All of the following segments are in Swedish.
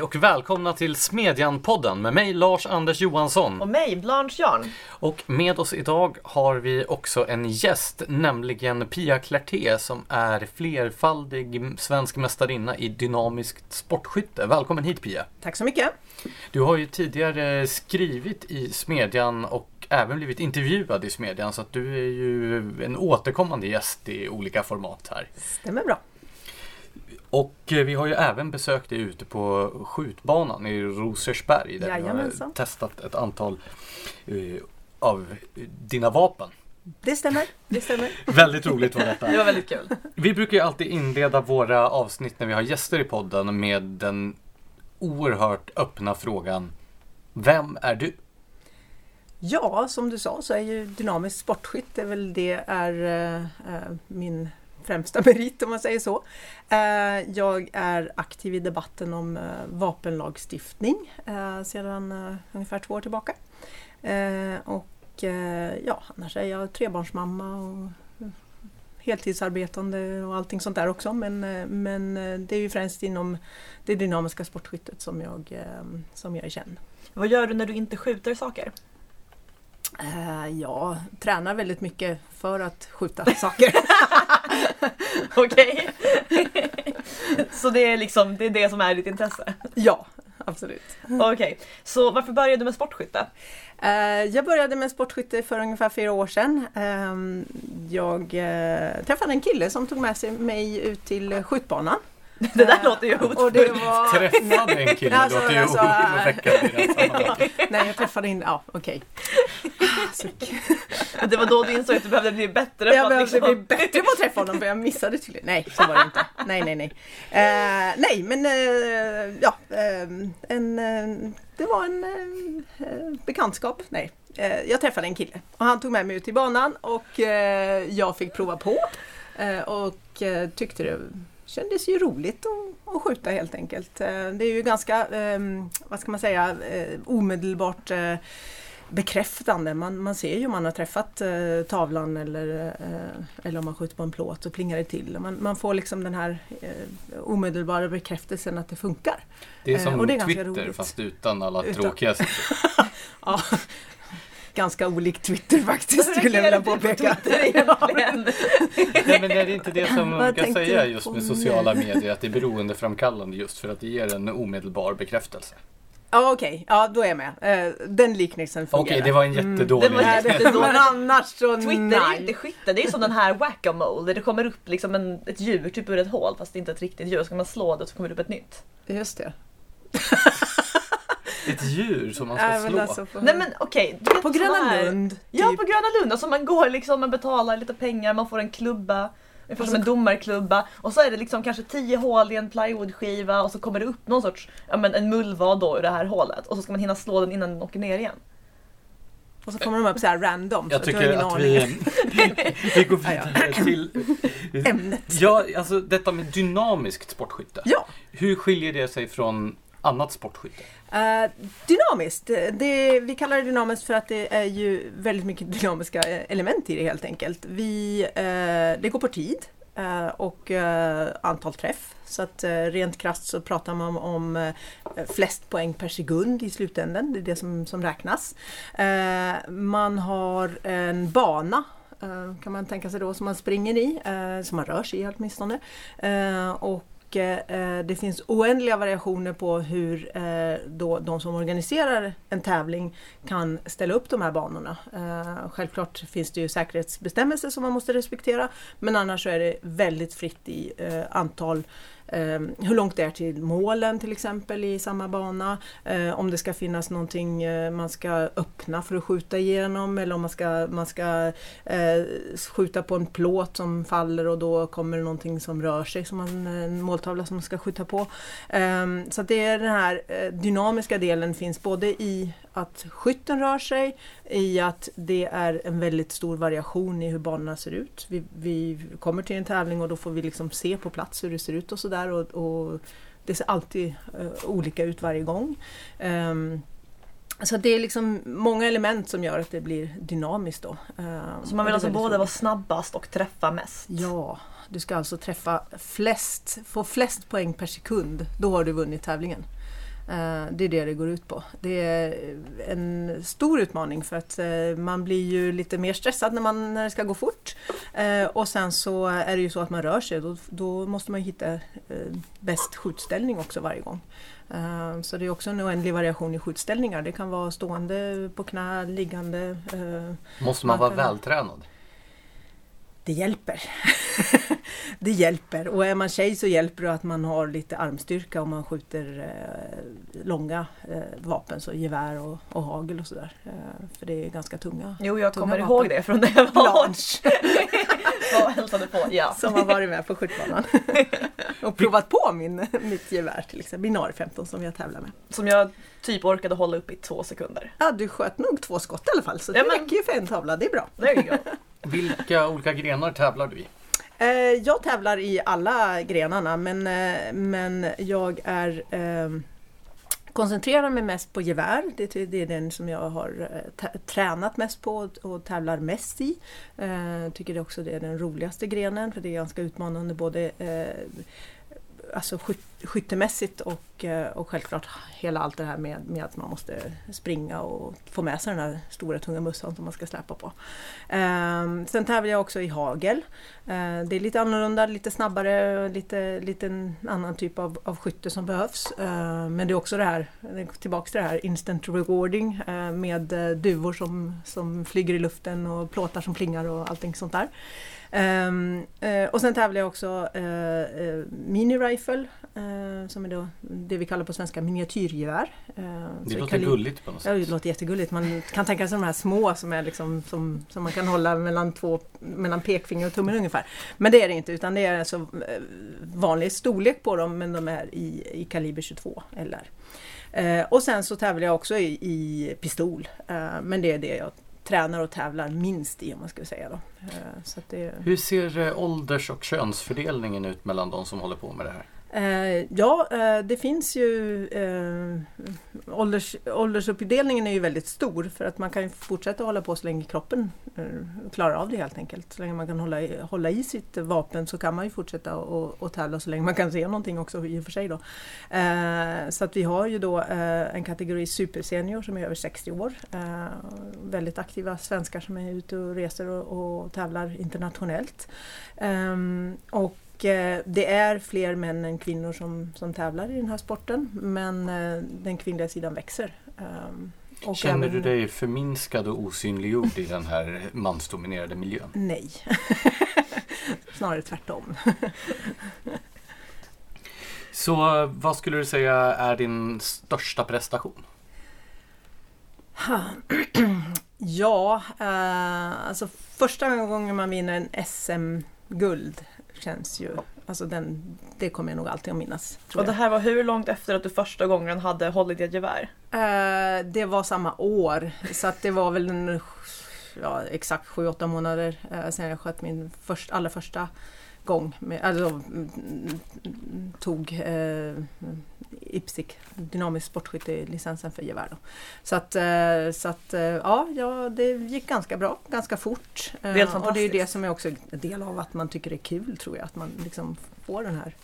Hej och välkomna till Smedjan-podden med mig Lars-Anders Johansson. Och mig, Blanche Jarn. Och med oss idag har vi också en gäst, nämligen Pia Clarté som är flerfaldig svensk mästarinna i dynamiskt sportskytte. Välkommen hit Pia! Tack så mycket! Du har ju tidigare skrivit i Smedjan och även blivit intervjuad i Smedjan så att du är ju en återkommande gäst i olika format här. Stämmer bra. Och eh, vi har ju även besökt dig ute på skjutbanan i Rosersberg där vi har Jajamensan. testat ett antal eh, av dina vapen. Det stämmer, det stämmer. Väldigt roligt var Det detta. var väldigt kul. Vi brukar ju alltid inleda våra avsnitt när vi har gäster i podden med den oerhört öppna frågan Vem är du? Ja, som du sa så är ju dynamiskt sportskytt det är väl det är eh, eh, min främsta merit om man säger så. Eh, jag är aktiv i debatten om eh, vapenlagstiftning eh, sedan ungefär två år tillbaka. Och ja, annars är jag trebarnsmamma och heltidsarbetande och allting sånt där också. Men, men det är ju främst inom det dynamiska sportskyttet som jag, som jag är känd. Vad gör du när du inte skjuter saker? Jag tränar väldigt mycket för att skjuta saker. Okej. så det är liksom det, är det som är ditt intresse? ja, absolut. Okej, så varför började du med sportskytte? Eh, jag började med sportskytte för ungefär fyra år sedan. Eh, jag eh, träffade en kille som tog med sig mig ut till skjutbanan. Det där Eh, låter ju Och hotfullt. det var... Träffade en kille Alltså, låter ju alltså, oroväckande här sammanhanget. Nej, jag träffade in... Ja, okej. Suck. Det var då du insåg att du behövde bli bättre Jag på att behövde bli liksom... bättre på att träffa honom för jag missade tydligen. Nej, så var det inte. Nej, nej, nej. Eh, nej, men eh, ja, eh, en, eh, det var en eh, bekantskap. Nej, eh, jag träffade en kille och han tog med mig ut till banan och eh, jag fick prova på eh, och eh, tyckte det kändes ju roligt att, att skjuta helt enkelt. Eh, det är ju ganska, eh, vad ska man säga, eh, omedelbart eh, bekräftande. Man, man ser ju om man har träffat eh, tavlan eller, eh, eller om man skjuter på en plåt så plingar det till. Man, man får liksom den här eh, omedelbara bekräftelsen att det funkar. Det är som det är Twitter roligt. fast utan alla Utan- tråkiga. Ja, ganska olikt Twitter faktiskt skulle jag vilja påpeka. Nej, men är det inte det som man kan säga just med sociala medier? Att det är beroendeframkallande just för att det ger en omedelbar bekräftelse. Ja okej, ja då är jag med. Eh, den liknelsen fungerar. Okej, det var en jättedålig det var Nej, jätte- det- Men annars så Twitter är inte skytte, det är som den här whack-a-mole där det kommer upp liksom en, ett djur typ ur ett hål fast det inte är ett riktigt djur. Så kan man slå det och så kommer det upp ett nytt. Just det. Ett djur som man ska Äh, men slå. alltså, på, Nej men okej. vet på Gröna här- Lund. Ja, typ. på Gröna Lund. Alltså man går liksom, man betalar lite pengar, man får en klubba. Ungefär som en domarklubba. Och så är det liksom kanske tio hål i en plywoodskiva och så kommer det upp någon sorts, ja men en mullvad då ur det här hålet. Och så ska man hinna slå den innan den åker ner igen. Och så kommer de upp så här random. Jag så tycker ingen att vi, vi går vidare till Ämnet. Ja, alltså detta med dynamiskt sportskytte. Ja, Hur skiljer det sig från annat sportskytte? Uh, dynamiskt. Det, vi kallar det dynamiskt för att det är ju väldigt mycket dynamiska element i det helt enkelt. Vi, uh, det går på tid uh, och antal träff. Så att rent krasst så pratar man om flest poäng per sekund i slutänden, Det är det som, som räknas. Man har en bana kan man tänka sig då som man springer i, som man rör sig i åtminstone. Och och eh, det finns oändliga variationer på hur eh, då de som organiserar en tävling kan ställa upp de här banorna. Eh, självklart finns det ju säkerhetsbestämmelser som man måste respektera men annars så är det väldigt fritt i eh, antal Ehm, hur långt det är till målen till exempel i samma bana. Eh, om det ska finnas någonting eh, man ska öppna för att skjuta igenom eller om man ska, man ska eh, skjuta på en plåt som faller och då kommer det någonting som rör sig som man, en måltavla som man ska skjuta på. Ehm, så att det är den här eh, dynamiska delen finns både i att skytten rör sig, i att det är en väldigt stor variation i hur banorna ser ut. Vi, vi kommer till en tävling och då får vi liksom se på plats hur det ser ut och sådär och, och det ser alltid eh, olika ut varje gång. Ehm, så det är liksom många element som gör att det blir dynamiskt då. Ehm, Så man vill alltså både vara snabbast och träffa mest. Ja, du ska alltså träffa flest, få flest poäng per sekund. Då har du vunnit tävlingen. Eh, det är det det går ut på. Det är en stor utmaning för att eh, man blir ju lite mer stressad när, man, när det ska gå fort. Eh, och sen så är det ju så att man rör sig. Då, då måste man hitta bäst skjutställning också varje gång. Så det är också en oändlig variation i skjutställningar. Det kan vara stående, på knä, liggande. Måste man, man vara vältränad? Det hjälper. det hjälper och är man tjej så hjälper det att man har lite armstyrka om man skjuter eh, långa eh, vapen, så gevär och, och hagel och sådär. Eh, för det är ganska tunga Jo, jag tunga kommer vapen. ihåg det från när jag var och hälsade på, ja. Som har varit med på skjutbanan. och provat på min, mitt gevär till exempel, min AR-15 som jag tävlar med. Som jag typ orkade hålla upp i två sekunder. Ja, du sköt nog två skott i alla fall så det ja, men... räcker ju för en tavla, det är bra. There you go. Vilka olika grenar tävlar du i? Eh, jag tävlar i alla grenarna men, eh, men jag är eh, koncentrerar mig mest på gevär. Det, är den som jag har eh, tränat mest på och tävlar mest i. Eh, tycker det också det är den roligaste grenen för det är ganska utmanande både eh, alltså skyttemässigt och, eh, och självklart hela allt det här med, med att man måste springa och få med sig den här stora tunga mössan som man ska släpa på. Um, sen tävlar jag också i hagel. Uh, det är lite annorlunda, lite snabbare, lite, lite en annan typ av, av skytte som behövs. Uh, men det är också det här, tillbaks till det här instant rewarding eh, med eh, duvor som, som flyger i luften och plåtar som plingar och allting sånt där. Um, uh, och sen tävlar jag också uh, uh, mini-rifle som är då det vi kallar på svenska miniatyrgevär. det låter gulligt på något sätt. Ja, det låter jättegulligt. Man kan tänka sig de här små som, är liksom, som, som man kan hålla mellan, två, mellan pekfinger och tummen ungefär. Men det är det inte utan det är alltså vanlig storlek på dem men de är i, i kaliber 22 LR. och sen så tävlar jag också i, i pistol. men det är det jag tränar och tävlar minst i om man ska säga. Då. Eh, så det... Hur ser eh, ålders och könsfördelningen ut mellan de som håller på med det här? Eh, ja, eh, det finns ju eh, ålders, åldersuppdelningen är ju väldigt stor för att man kan fortsätta hålla på så länge kroppen eh, klarar av det helt enkelt. Så länge man kan hålla, i, hålla i sitt vapen så kan man ju fortsätta och, och tävla så länge man kan se någonting också i och för sig. Då. Eh, så att vi har ju då eh, en kategori supersenior som är över 60 år. Eh, väldigt aktiva svenskar som är ute och reser och, och tävlar internationellt. Ehm, och Eh, det är fler män än kvinnor som, som tävlar i den här sporten men eh, den kvinnliga sidan växer. Ehm, och Känner även... du dig förminskad och osynliggjord i den här mansdominerade miljön? Nej, snarare tvärtom. Så vad skulle du säga är din största prestation? ja, eh, alltså första gången man vinner en SM-guld känns ju, alltså den, det kommer jag nog alltid att minnas. Och det här var hur långt efter att du första gången hade hållit i ett gevär? Uh, det var samma år, så att det var väl en, ja, exakt 7-8 månader uh, sedan jag sköt min först, allra första gång. Med, alltså, tog eh, IPSIC, dynamisk sportskytte, licensen för gevär. Då. Så att, eh, så att eh, ja, ja, det gick ganska bra, ganska fort. Det är eh, och det är det som är också en del av att man tycker det är kul tror jag, att man liksom får den här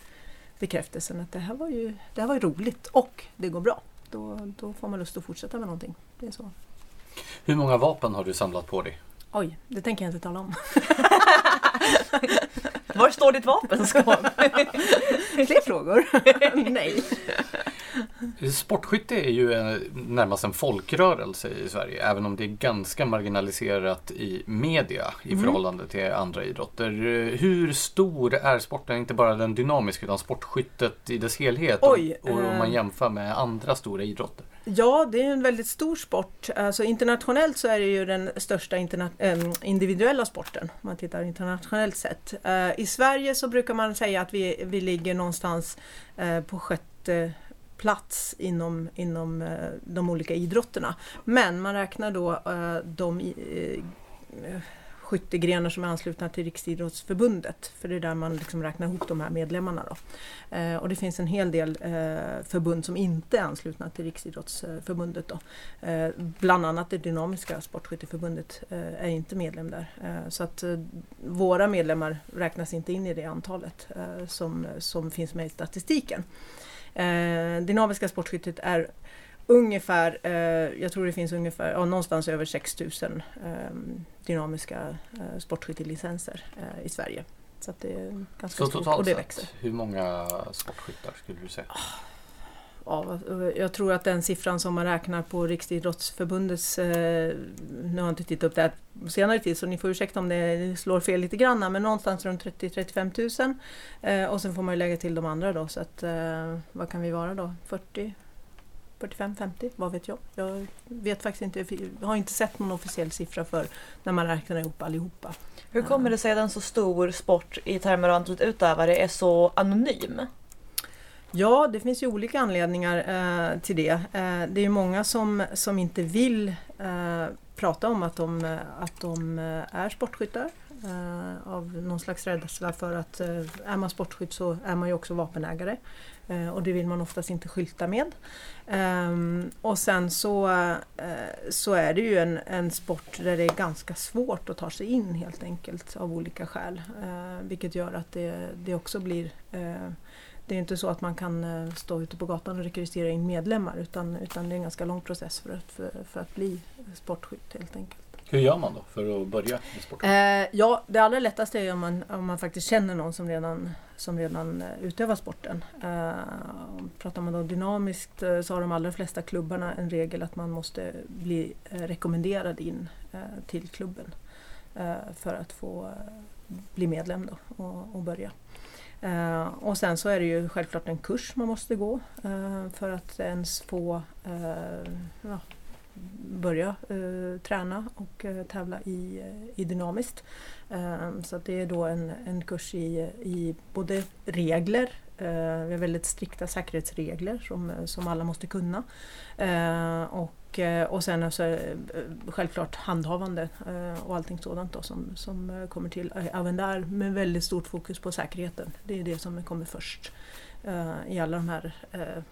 bekräftelsen att det här var ju, det här var ju roligt och det går bra. Då, då får man lust att fortsätta med någonting. Det är så. Hur många vapen har du samlat på dig? Oj, det tänker jag inte tala om. Var står ditt vapenskåp? Fler frågor? Nej. Sportskytte är ju närmast en folkrörelse i Sverige, även om det är ganska marginaliserat i media i mm. förhållande till andra idrotter. Hur stor är sporten, inte bara den dynamiska, utan sportskyttet i dess helhet? Oj, och, och om man eh. jämför med andra stora idrotter? Ja, det är en väldigt stor sport. Alltså, internationellt så är det ju den största individuella sporten, om man tittar internationellt sett. Eh, I Sverige så brukar man säga att vi, vi ligger någonstans eh, på sjätte plats inom, inom eh, de olika idrotterna. Men man räknar då de skyttegrenar som är anslutna till Riksidrottsförbundet. För det är där man liksom räknar ihop de här medlemmarna. Då. Eh, och det finns en hel del eh, förbund som inte är anslutna till Riksidrottsförbundet. Då. Eh, bland annat det dynamiska sportskytteförbundet eh, är inte medlem där. Eh, så att eh, våra medlemmar räknas inte in i det antalet eh, som, som finns med i statistiken. Eh, dynamiska sportskyttet är ungefär, eh, jag tror det finns ungefär, ja, någonstans över 6000 eh, dynamiska eh, sportskyttelicenser eh, i Sverige. Så det är ganska Så stort och det sett, växer. hur många sportskyttar skulle du säga? Ja, jag tror att den siffran som man räknar på Riksidrottsförbundets, eh, nu har jag inte tittat upp det här på senare tid så ni får ursäkta om det slår fel lite grann, men någonstans runt 30-35 000. Eh, och sen får man ju lägga till de andra då, så att eh, vad kan vi vara då? 40? 45-50, vad vet jag? Jag vet faktiskt inte, jag har inte sett någon officiell siffra för när man räknar ihop allihopa. Hur kommer det sig att en så stor sport i termer av antalet utövare är så anonym? Ja, det finns ju olika anledningar eh, till det. Eh, det är många som, som inte vill eh, prata om att de, att de eh, är sportskyttar. eh, av någon slags rädsla för att eh, är man sportskytt så är man ju också vapenägare. Eh, och det vill man oftast inte skylta med. Ehm, och sen så, eh, så är det ju en, en sport där det är ganska svårt att ta sig in helt enkelt av olika skäl. Eh, vilket gör att det, det också blir det är inte så att man kan stå ute på gatan och rekrytera in medlemmar utan, utan det är en ganska lång process för att, för, för att bli sportskytt helt enkelt. Hur gör man då för att börja med sport? Eh, ja, det allra lättaste är om man, om man faktiskt känner någon som redan, som redan eh, utövar sporten. Eh, pratar man då dynamiskt eh, så har de allra flesta klubbarna en regel att man måste bli eh, rekommenderad in eh, till klubben eh, för att få bli medlem då och, och börja. Eh, och sen så är det ju självklart en kurs man måste gå eh, för att ens få eh, ja, börja eh, träna och eh, tävla i, eh, i dynamiskt. Eh, så att det är då en, en kurs i, i både regler, eh, vi har väldigt strikta säkerhetsregler som, eh, som alla måste kunna. Eh, och, eh, och sen alltså, eh, självklart handhavande eh, och allting sådant då som, som eh, kommer till. Även där med väldigt stort fokus på säkerheten. Det är det som kommer först. Eh, I alla de här eh,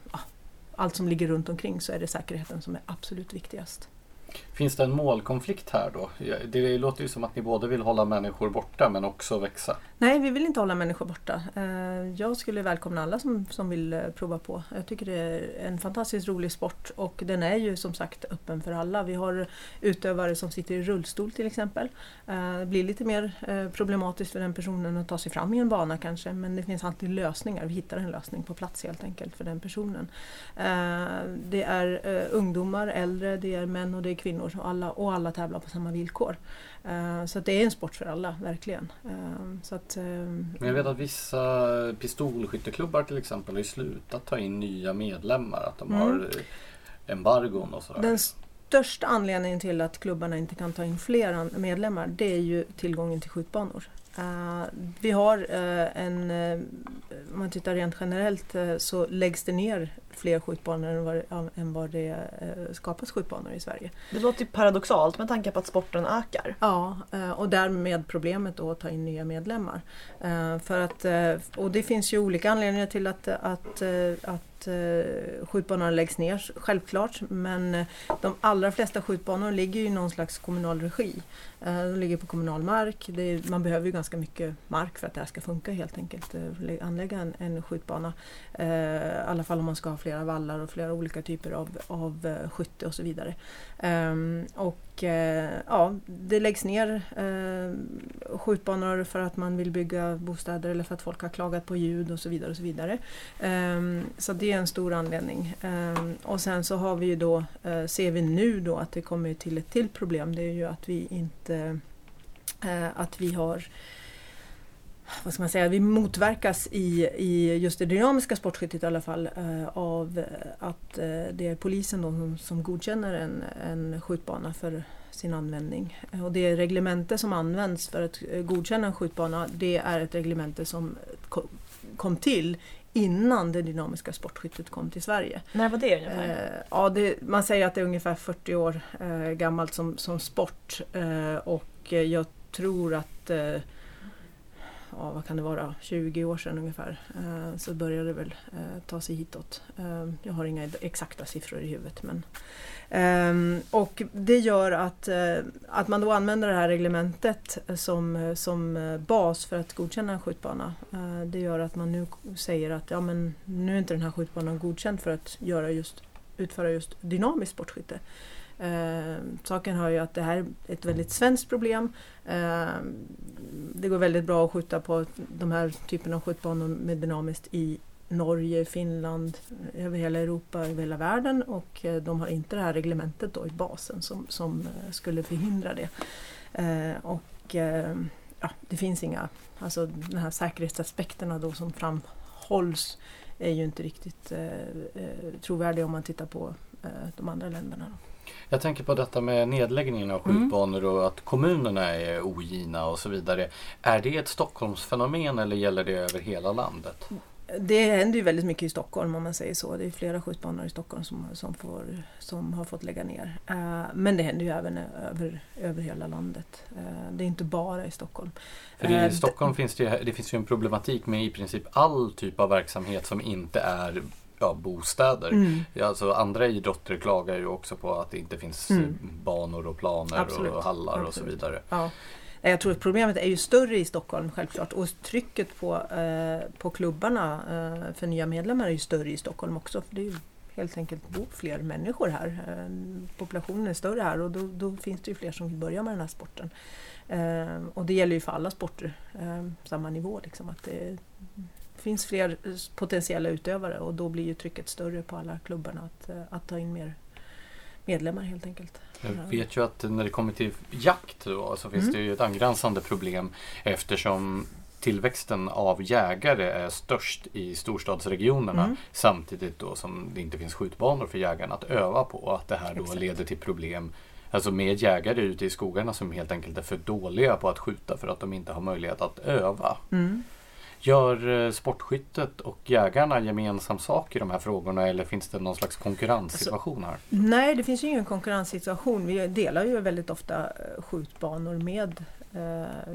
allt som ligger runt omkring så är det säkerheten som är absolut viktigast. Finns det en målkonflikt här då? Det låter ju som att ni både vill hålla människor borta men också växa. Nej, vi vill inte hålla människor borta. Eh, jag skulle välkomna alla som, som vill eh, prova på. Jag tycker det är en fantastiskt rolig sport och den är ju som sagt öppen för alla. Vi har utövare som sitter i rullstol till exempel. Eh, det blir lite mer problematiskt för den personen att ta sig fram i en bana kanske men det finns alltid lösningar. Vi hittar en lösning på plats helt enkelt för den personen. Det är ungdomar, äldre, det är män och det är kvinnor och alla, och alla tävlar på samma villkor. Eh, Så det är en sport för alla, verkligen. Eh, Så att, eh, Men jag vet att vissa pistolskytteklubbar till exempel har slutat ta in nya medlemmar. Att de Mm. har embargon och sådär. Den största anledningen till att klubbarna inte kan ta in fler medlemmar det är ju tillgången till skjutbanor. Eh, vi har eh, en, eh, om man tittar rent generellt så läggs det ner fler skjutbanor än vad, än vad det skapas skjutbanor i Sverige. Det låter ju paradoxalt med tanke på att sporten ökar. Ja, och därmed problemet då att ta in nya medlemmar. För att, och det finns ju olika anledningar till att, att, eh, att eh, skjutbanorna läggs ner, självklart. Men eh, de allra flesta skjutbanor ligger i någon slags kommunal regi. Eh, de ligger på kommunal mark. Det är, man behöver ju ganska mycket mark för att det här ska funka helt enkelt. Anlägga en, en skjutbana. I alla fall om man ska ha flera vallar och flera olika typer av, av skytte och så vidare. Ehm, och och eh, ja, det läggs ner eh, skjutbanor för att man vill bygga bostäder eller för att folk har klagat på ljud och så vidare. och Så vidare. Ehm, så det är en stor anledning. Ehm, och sen så har vi ju då, eh, ser vi nu då att det kommer till ett till problem. Det är ju att vi inte eh, att vi har vad ska man säga, vi motverkas i, i just det dynamiska sportskyttet i alla fall eh, av eh, att eh, det är polisen då som, som godkänner en, en skjutbana för sin användning. Och det reglemente som används för att eh, godkänna en skjutbana det är ett reglemente som ko- kom till innan det dynamiska sportskyttet kom till Sverige. När var det ungefär? Eh, ja, det, man säger att det är ungefär 40 år eh, gammalt som, som sport eh, och jag tror att eh, ja, vad kan det vara, 20 år sedan ungefär, eh, så började det väl eh, ta sig hitåt. Eh, jag har inga exakta siffror i huvudet. Men, ehm, och det gör att, eh, att man då använder det här reglementet som, som bas för att godkänna en skjutbana. Eh, det gör att man nu säger att ja, men nu är inte den här skjutbanan godkänd för att göra just, utföra just dynamiskt sportskytte. Eh, saken har ju att det här är ett väldigt svenskt problem. Eh, det går väldigt bra att skjuta på de här typen av skjutbanor med dynamiskt i Norge, Finland, över hela Europa, över hela världen och eh, de har inte det här reglementet då i basen som, som eh, skulle förhindra det. Eh, och eh, ja, det finns inga, alltså de här säkerhetsaspekterna då som framhålls är ju inte riktigt eh, eh trovärdiga om man tittar på eh, de andra länderna. Då. Jag tänker på detta med nedläggningen av Mm. skjutbanor och att kommunerna är ogina och så vidare. Är det ett Stockholmsfenomen eller gäller det över hela landet? Det händer ju väldigt mycket i Stockholm om man säger så. Det är flera skjutbanor i Stockholm som, som, får, som har fått lägga ner. Eh, men det händer ju även över, över hela landet. Eh, det är inte bara i Stockholm. För i Eh, Stockholm finns det, det finns ju en problematik med i princip all typ av verksamhet som inte är ja, bostäder. Mm. Alltså andra idrotter klagar ju också på att det inte finns Mm. banor och planer Absolut, och hallar och så absolut. vidare. Ja. Jag tror att problemet är ju större i Stockholm självklart och trycket på, eh, på klubbarna eh, för nya medlemmar är ju större i Stockholm också. För det är ju helt enkelt bor fler människor här. Eh, populationen är större här och då, då finns det ju fler som vill börja med den här sporten. Eh, och det gäller ju för alla sporter, eh, samma nivå. Liksom, att det finns fler eh, potentiella utövare och då blir ju trycket större på alla klubbarna att, eh, att ta in mer medlemmar helt enkelt. Jag Ja. vet ju att när det kommer till jakt då, så finns Mm. det ju ett angränsande problem eftersom tillväxten av jägare är störst i storstadsregionerna Mm. samtidigt då som det inte finns skjutbanor för jägarna att öva på och att det här då Exakt. leder till problem Alltså med jägare ute i skogarna som helt enkelt är för dåliga på att skjuta för att de inte har möjlighet att öva. Mm. Gör eh, sportskyttet och jägarna gemensam sak i de här frågorna eller finns det någon slags konkurrenssituation här? Alltså, nej, det finns ju ingen konkurrenssituation. Vi delar ju väldigt ofta eh, skjutbanor med eh,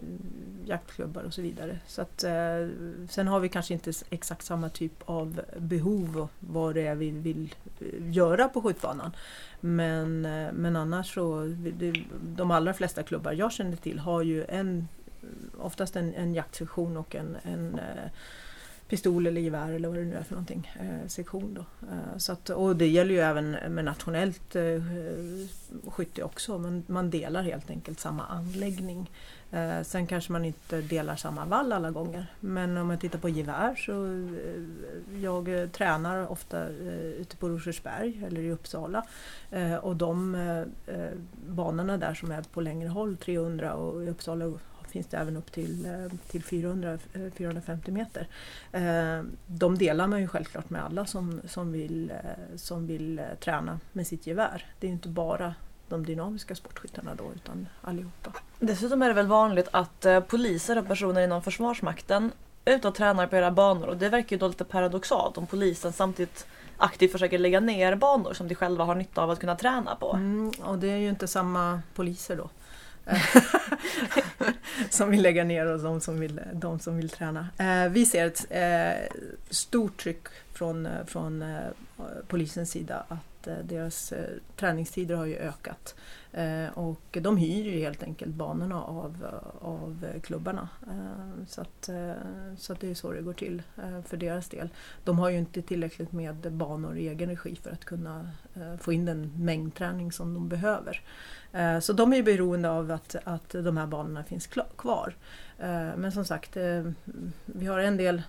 jaktklubbar och så vidare. Så att, eh, sen har vi kanske inte exakt samma typ av behov och vad det är vi vill eh, göra på skjutbanan. Men, eh, men annars så, det, de allra flesta klubbar jag känner till har ju en, oftast en, en jaktsektion och en, en eh, pistol eller gevär eller vad det nu är för någonting, eh, sektion då. Eh, så att, och det gäller ju även med nationellt eh, skytte också, men man delar helt enkelt samma anläggning. Eh, sen kanske man inte delar samma vall alla gånger, men om jag tittar på gevär så eh, jag eh, tränar ofta eh, ute på Rosersberg eller i Uppsala eh, och de eh, eh banorna där som är på längre håll, 300 och i Uppsala finns det även upp till, eh, till 400, eh, 450 meter. Eh, De delar man ju självklart med alla som, som vill, eh, som vill eh, träna med sitt gevär. Det är inte bara de dynamiska sportskyttarna då utan allihopa. Dessutom är det väl vanligt att eh, poliser och personer inom Försvarsmakten är ute och tränar på era banor och det verkar ju då lite paradoxalt om polisen samtidigt aktivt försöker lägga ner banor som de själva har nytta av att kunna träna på. Mm, och det är ju inte samma poliser då. Eh, som vill lägga ner och de som vill, de som vill träna. Eh, vi ser ett eh, stort tryck från, eh, från eh, polisens sida att eh, deras eh, träningstider har ju ökat. Eh, och de hyr ju helt enkelt banorna av, av klubbarna. Eh, så, att, eh, så att det är så det går till för deras del. De har ju inte tillräckligt med banor i egen regi för att kunna få in den mängdträning som de behöver. Så de är ju beroende av att, att de här banorna finns kvar. Men som sagt, vi har en del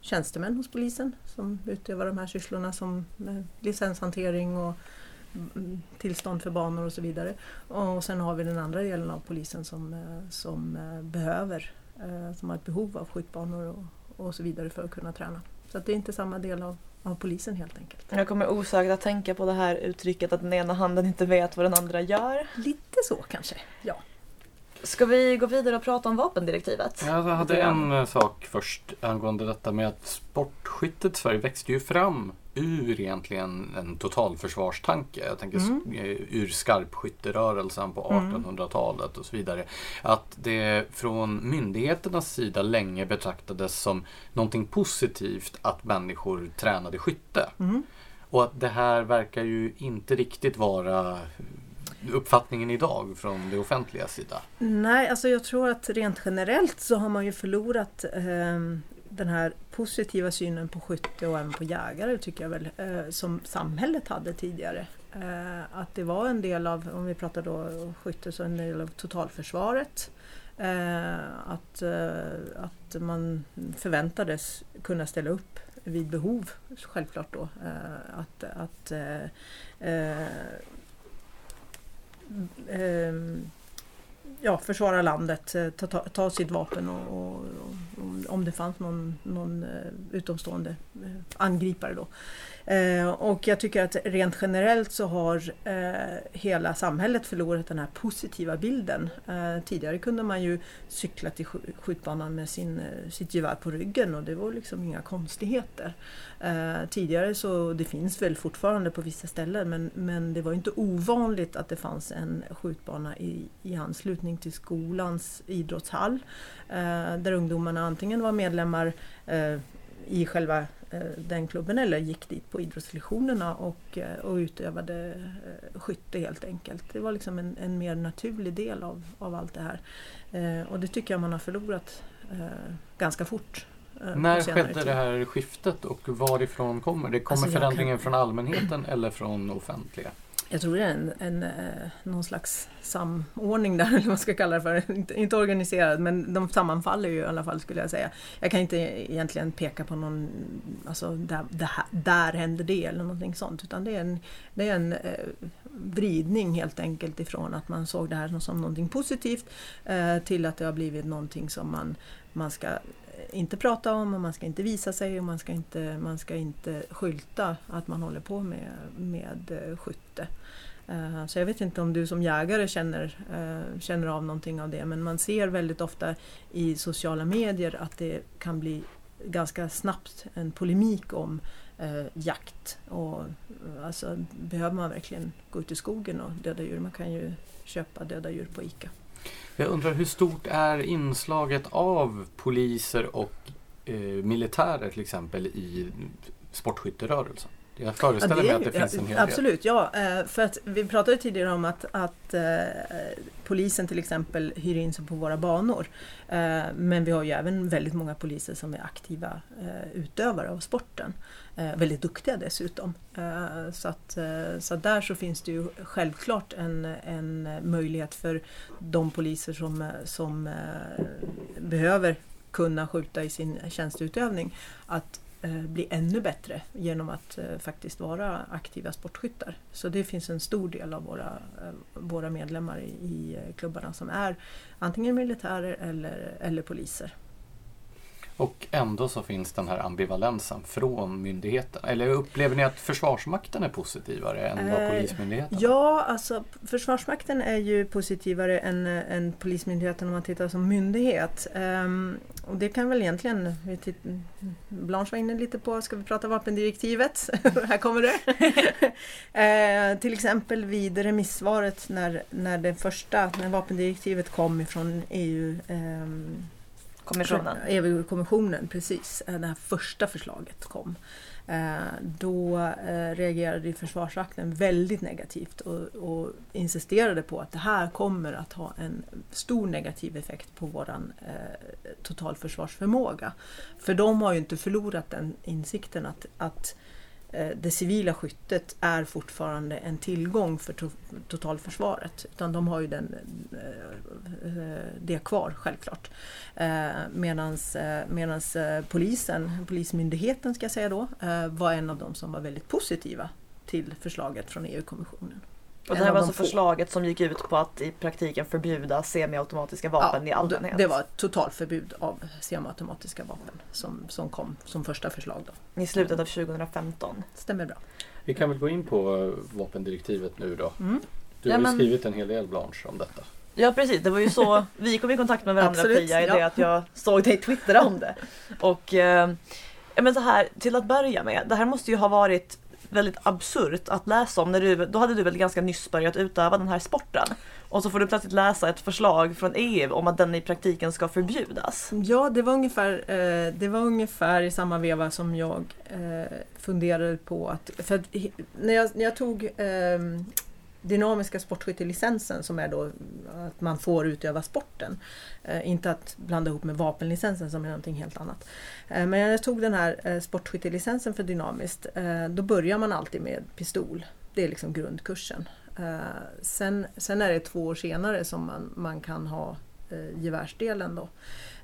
tjänstemän hos polisen som utövar de här sysslorna som licenshantering och tillstånd för banor och så vidare. Och sen har vi den andra delen av polisen som, eh, som eh, behöver, eh, som har ett behov av skjutbanor och, och så vidare för att kunna träna. Så att det är inte samma del av, av polisen helt enkelt. Jag kommer osökt att tänka på det här uttrycket att den ena handen inte vet vad den andra gör. Lite så kanske, ja. Ska vi gå vidare och prata om vapendirektivet? Jag hade en sak först angående detta med att sportskyttet i Sverige växte ju fram ur egentligen en totalförsvarstanke. Jag tänker mm. ur skarpskytterörelsen på 1800-talet och så vidare. Att det från myndigheternas sida länge betraktades som någonting positivt att människor tränade skytte. Mm. Och att det här verkar ju inte riktigt vara uppfattningen idag från det offentliga sida? Nej, alltså jag tror att rent generellt så har man ju förlorat eh, den här positiva synen på skytte och även på jägare tycker jag väl, eh, som samhället hade tidigare. Eh, att det var en del av, om vi pratar då skytte, så en del av totalförsvaret. Eh, att, att man förväntades kunna ställa upp vid behov, självklart då. Att, att ja, försvara landet, eh, ta, ta, ta sitt vapen och, och, och, om det fanns någon, någon eh, utomstående eh, angripare då. Eh, och jag tycker att rent generellt så har eh, hela samhället förlorat den här positiva bilden. Eh, tidigare kunde man ju cykla till skjutbanan med sin, sitt gevär på ryggen och det var liksom inga konstigheter. tidigare så, det finns väl fortfarande på vissa ställen, men, men det var inte ovanligt att det fanns en skjutbana i, i anslutning till skolans idrottshall. där ungdomarna antingen var medlemmar i själva Eh, den klubben eller gick dit på idrottslektionerna och, eh, och utövade eh, skytte helt enkelt. Det var liksom en, en mer naturlig del av, av allt det här. och det tycker jag man har förlorat ganska fort. När skedde tid. det här skiftet och varifrån kommer det? Kommer alltså förändringen kan... från allmänheten eller från offentliga? Jag tror det är en, en, eh, någon slags samordning där, eller vad man ska kalla det för. Inte, inte organiserad, men de sammanfaller ju i alla fall skulle jag säga. Jag kan inte egentligen peka på någon, alltså där, där, där händer det eller någonting sånt. Utan det är en, det är en eh, vridning helt enkelt ifrån att man såg det här som någonting positivt eh, till att det har blivit någonting som man, man ska inte prata om och man ska inte visa sig och man ska inte, man ska inte skylta att man håller på med, med skytte. Eh, så jag vet inte om du som jägare känner, eh, känner av någonting av det men man ser väldigt ofta i sociala medier att det kan bli ganska snabbt en polemik om eh, jakt. Och, eh, alltså, behöver man verkligen gå ut i skogen och döda djur? Man kan ju köpa döda djur på ICA. Jag undrar hur stort är inslaget av poliser och eh, militärer till exempel i sportskytterörelsen? Jag föreställer ja, mig att det finns en hel del. Absolut, ja. Eh, för att vi pratade tidigare om att, att eh, polisen till exempel hyr in sig på våra banor. Eh, men vi har ju även väldigt många poliser som är aktiva utövare av sporten. Väldigt duktiga dessutom. Så, att, så där så finns det ju självklart en, en möjlighet för de poliser som, som behöver kunna skjuta i sin tjänsteutövning att Eh, bli ännu bättre genom att eh, faktiskt vara aktiva sportskyttar. Så det finns en stor del av våra, eh, våra medlemmar i, i klubbarna som är antingen militärer eller, eller poliser. Och ändå så finns den här ambivalensen från myndigheten. Eller upplever ni att Försvarsmakten är positivare än vad Polismyndigheten? Ja, alltså Försvarsmakten är ju positivare än, än Polismyndigheten om man tittar som myndighet. Um, och det kan väl egentligen, Blanche var inne lite på, ska vi prata vapendirektivet? Här kommer det. uh, till exempel vid remissvaret när, när det första, när vapendirektivet kom ifrån EU um, Kommissionen. EU-kommissionen, precis. Eh, det här första förslaget kom. Eh, då eh, reagerade Försvarsmakten väldigt negativt och, och, insisterade på att det här kommer att ha en stor negativ effekt på vår totalförsvarsförmåga. För de har ju inte förlorat den insikten att, att Eh, Eh, det civila skyttet är fortfarande en tillgång för totalförsvaret. Utan de har ju den, eh, eh, det kvar självklart. Medan polisen, Polismyndigheten ska jag säga då, var en av de som var väldigt positiva till förslaget från EU-kommissionen. Och det här var alltså förslaget som gick ut på att i praktiken förbjuda semiautomatiska vapen ja, i allmänhet? Det var ett totalförbud av semiautomatiska vapen som, som kom som första förslag. Då. I slutet av 2015? Stämmer bra. Vi kan väl gå in på vapendirektivet nu då. Mm. Du har ja, men... skrivit en hel del Blanche om detta. Ja precis, det var ju så vi kom i kontakt med varandra Absolut, Pia, i ja. det att jag såg dig twittra om det. Och eh, men så här, till att börja med, det här måste ju ha varit väldigt absurt att läsa om. När du, då hade du väl ganska nyss börjat utöva den här sporten? Och så får du plötsligt läsa ett förslag från EU om att den i praktiken ska förbjudas. Ja, det var ungefär, eh, det var ungefär i samma veva som jag eh, funderade på att... För att när, jag, när jag tog eh, dynamiska sportskyttelicensen som är då att man får utöva sporten. Eh, inte att blanda ihop med vapenlicensen som är någonting helt annat. Eh, men när jag tog den här eh, sportskyttelicensen för dynamiskt eh, då börjar man alltid med pistol. Det är liksom grundkursen. Eh, sen, sen är det två år senare som man, man kan ha eh, gevärsdelen då.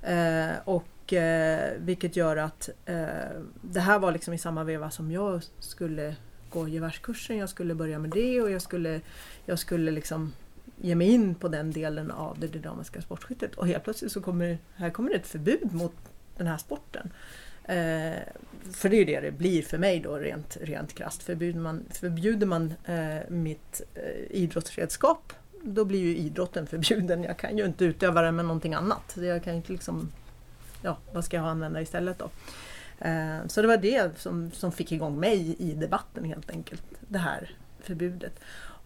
Eh, och eh, vilket gör att eh, det här var liksom i samma veva som jag skulle gå gevärskursen. Jag skulle börja med det och jag skulle, jag skulle liksom ge mig in på den delen av det dynamiska sportskyttet. Och helt plötsligt så kommer, här kommer det ett förbud mot den här sporten. Eh, för det är ju det det blir för mig då rent, rent krasst. Förbjuder man, förbjuder man eh, mitt eh, idrottsredskap då blir ju idrotten förbjuden. Jag kan ju inte utöva den med någonting annat. Jag kan ju inte liksom, ja, vad ska jag använda istället då? Eh, så det var det som, som fick igång mig i debatten helt enkelt. Det här förbudet.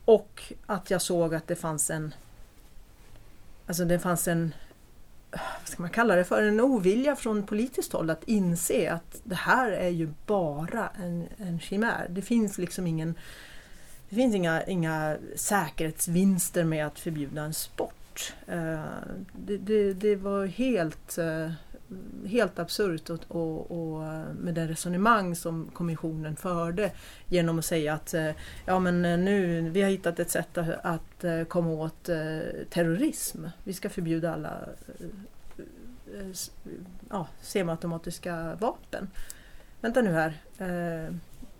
Och att jag såg att det fanns en Alltså det fanns en vad ska man kalla det för, en ovilja från politiskt håll att inse att det här är ju bara en, en chimär. Det finns liksom ingen det finns inga, inga säkerhetsvinster med att förbjuda en sport. Eh, det, det, det var helt, eh, helt absurt och, och, och med det resonemang som kommissionen förde genom att säga att eh, ja, men eh, nu, vi har hittat ett sätt att, att eh, komma åt terrorism. Vi ska förbjuda alla ja, semiautomatiska vapen. Vänta nu här.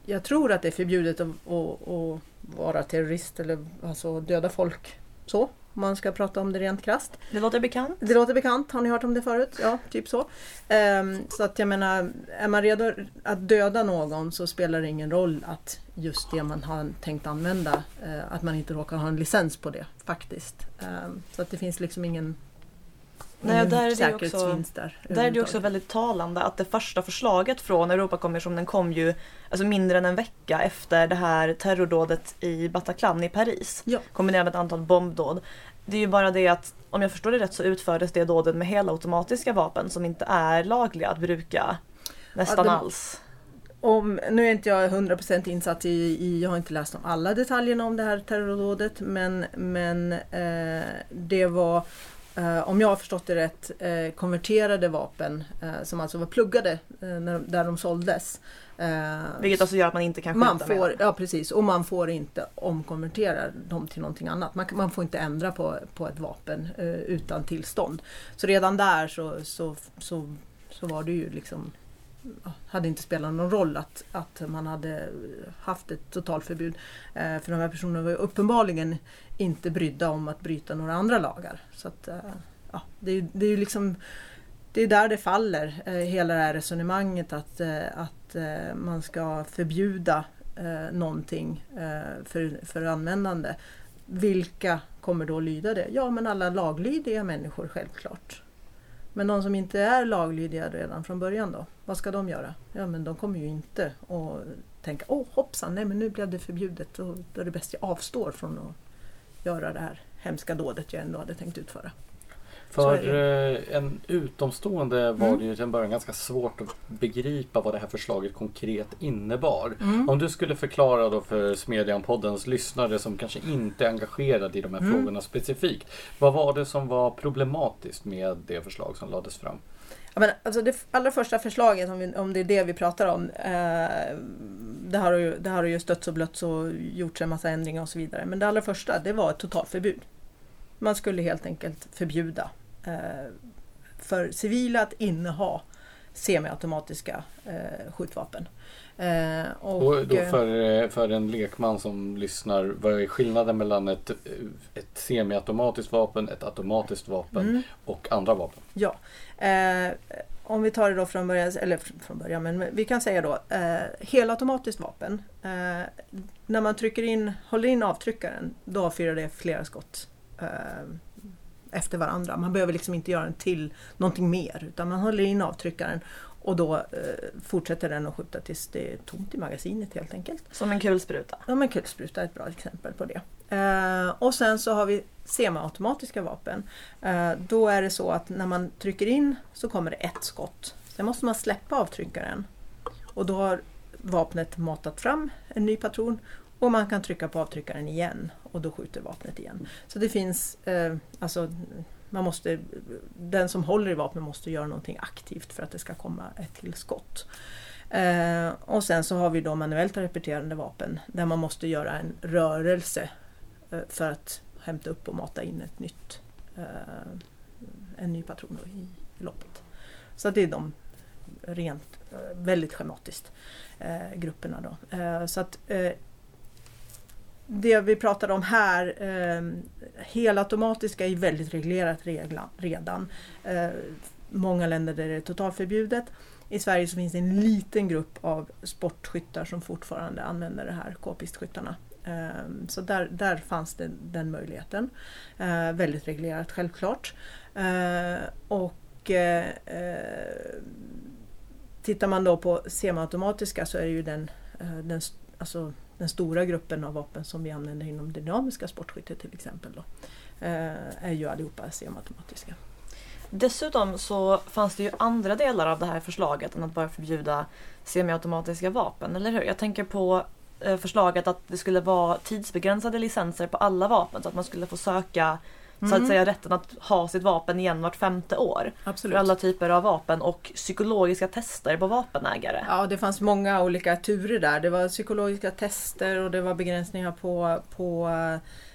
Jag tror att det är förbjudet att, att, att vara terrorist eller alltså döda folk så. Om man ska prata om det rent krasst. Det låter bekant. Det låter bekant, har ni hört om det förut? Ja, typ så. Ehm, så att jag menar, är man redo att döda någon så spelar det ingen roll att just det man har tänkt använda, eh, att man inte råkar ha en licens på det faktiskt. Ehm, så att det finns liksom ingen, Nej, ingen där är det också- där. Är det också väldigt talande att det första förslaget från Europakommissionen kom ju alltså mindre än en vecka efter det här terrordådet i Bataclan i Paris. Ja. Kombinerat med ett antal bombdåd. Det är ju bara det att om jag förstår det rätt så utfördes det dådet med helautomatiska vapen som inte är lagliga att bruka nästan det- alls. Om, nu är inte jag 100% insatt i, i, jag har inte läst om alla detaljerna om det här terrordådet men, men eh, det var, om jag har förstått det rätt, eh, konverterade vapen eh, som alltså var pluggade eh, när, där de såldes. Eh, Vilket alltså gör att man inte kan skjuta man med får, dem. ja precis, och man får inte omkonvertera dem till någonting annat. Man, man får inte ändra på, på ett vapen eh, utan tillstånd. Så redan där så, så, så, så var det ju liksom hade inte spelat någon roll att, att man hade haft ett totalförbud. Eh, för de här personerna var ju uppenbarligen inte brydda om att bryta några andra lagar. Så att, eh, ja, det, är, det är ju liksom det är där det faller, eh, hela det här resonemanget att, eh, att eh, man ska förbjuda eh, någonting eh, för, för användande. Vilka kommer då lyda det? Ja, men alla laglydiga människor självklart. Men de som inte är laglydiga redan från början då? Vad ska de göra? Ja, men de kommer ju inte att tänka åh hoppsan, nej men nu blev det förbjudet och då är det bäst jag avstår från att göra det här hemska dådet jag ändå hade tänkt utföra. För eh, en utomstående var Mm. det ju till en början ganska svårt att begripa vad det här förslaget konkret innebar. Mm. Om du skulle förklara då för Smedjan-poddens lyssnare som kanske inte är engagerade i de här Mm. frågorna specifikt. Vad var det som var problematiskt med det förslag som lades fram? Ja, men alltså det allra första förslaget, om, vi, om det är det vi pratar om, eh, det, har ju, det har ju stötts och blötts och gjorts en massa ändringar och så vidare. Men det allra första, det var ett totalförbud. Man skulle helt enkelt förbjuda för civila att inneha semiautomatiska eh, skjutvapen. Eh, och, Och då eh, för, eh, för en lekman som lyssnar, vad är skillnaden mellan ett, eh, ett semiautomatiskt vapen, ett automatiskt vapen mm. och andra vapen? Ja. Eh, om vi tar det då från början, eller fr- från början, men vi kan säga då eh, helautomatiskt vapen. Eh, när man trycker in, håller in avtryckaren, då avfyrar det flera skott. Efter varandra. Man behöver liksom inte göra en till någonting mer utan man håller in avtryckaren och då eh, fortsätter den att skjuta tills det är tomt i magasinet helt enkelt. Som en kulspruta? Ja, men kulspruta är ett bra exempel på det. Eh, och sen så har vi semiautomatiska vapen. Eh, då är det så att när man trycker in så kommer det ett skott. Sen måste man släppa avtryckaren och då har vapnet matat fram en ny patron och man kan trycka på avtryckaren igen och då skjuter vapnet igen. Så det finns, eh, alltså man måste, den som håller i vapnet måste göra någonting aktivt för att det ska komma ett tillskott. Eh, och sen så har vi då manuellt repeterande vapen där man måste göra en rörelse eh, för att hämta upp och mata in ett nytt, eh, en ny patron i, i loppet. Så det är de rent, eh, väldigt schematiskt, eh, grupperna. Då. Eh, så att eh, det vi pratar om här, eh, helautomatiska är väldigt reglerat regla, redan. Eh, många länder där det är totalförbjudet. I Sverige så finns det en liten grupp av sportskyttar som fortfarande använder det här, k-pistskyttarna. Eh, så där, där fanns det den möjligheten. Eh, väldigt reglerat självklart. Eh, och eh, eh Tittar man då på semiautomatiska så är det ju den, eh, den alltså den stora gruppen av vapen som vi använder inom dynamiska sportskytte till exempel. Då, eh, är ju allihopa semiautomatiska. Dessutom så fanns det ju andra delar av det här förslaget än att bara förbjuda semiautomatiska vapen, eller hur? Jag tänker på eh, förslaget att det skulle vara tidsbegränsade licenser på alla vapen så att man skulle få söka så att mm. säga rätten att ha sitt vapen igen vart femte år. Absolut. För alla typer av vapen och psykologiska tester på vapenägare. Ja, det fanns många olika turer där. Det var psykologiska tester och det var begränsningar på, på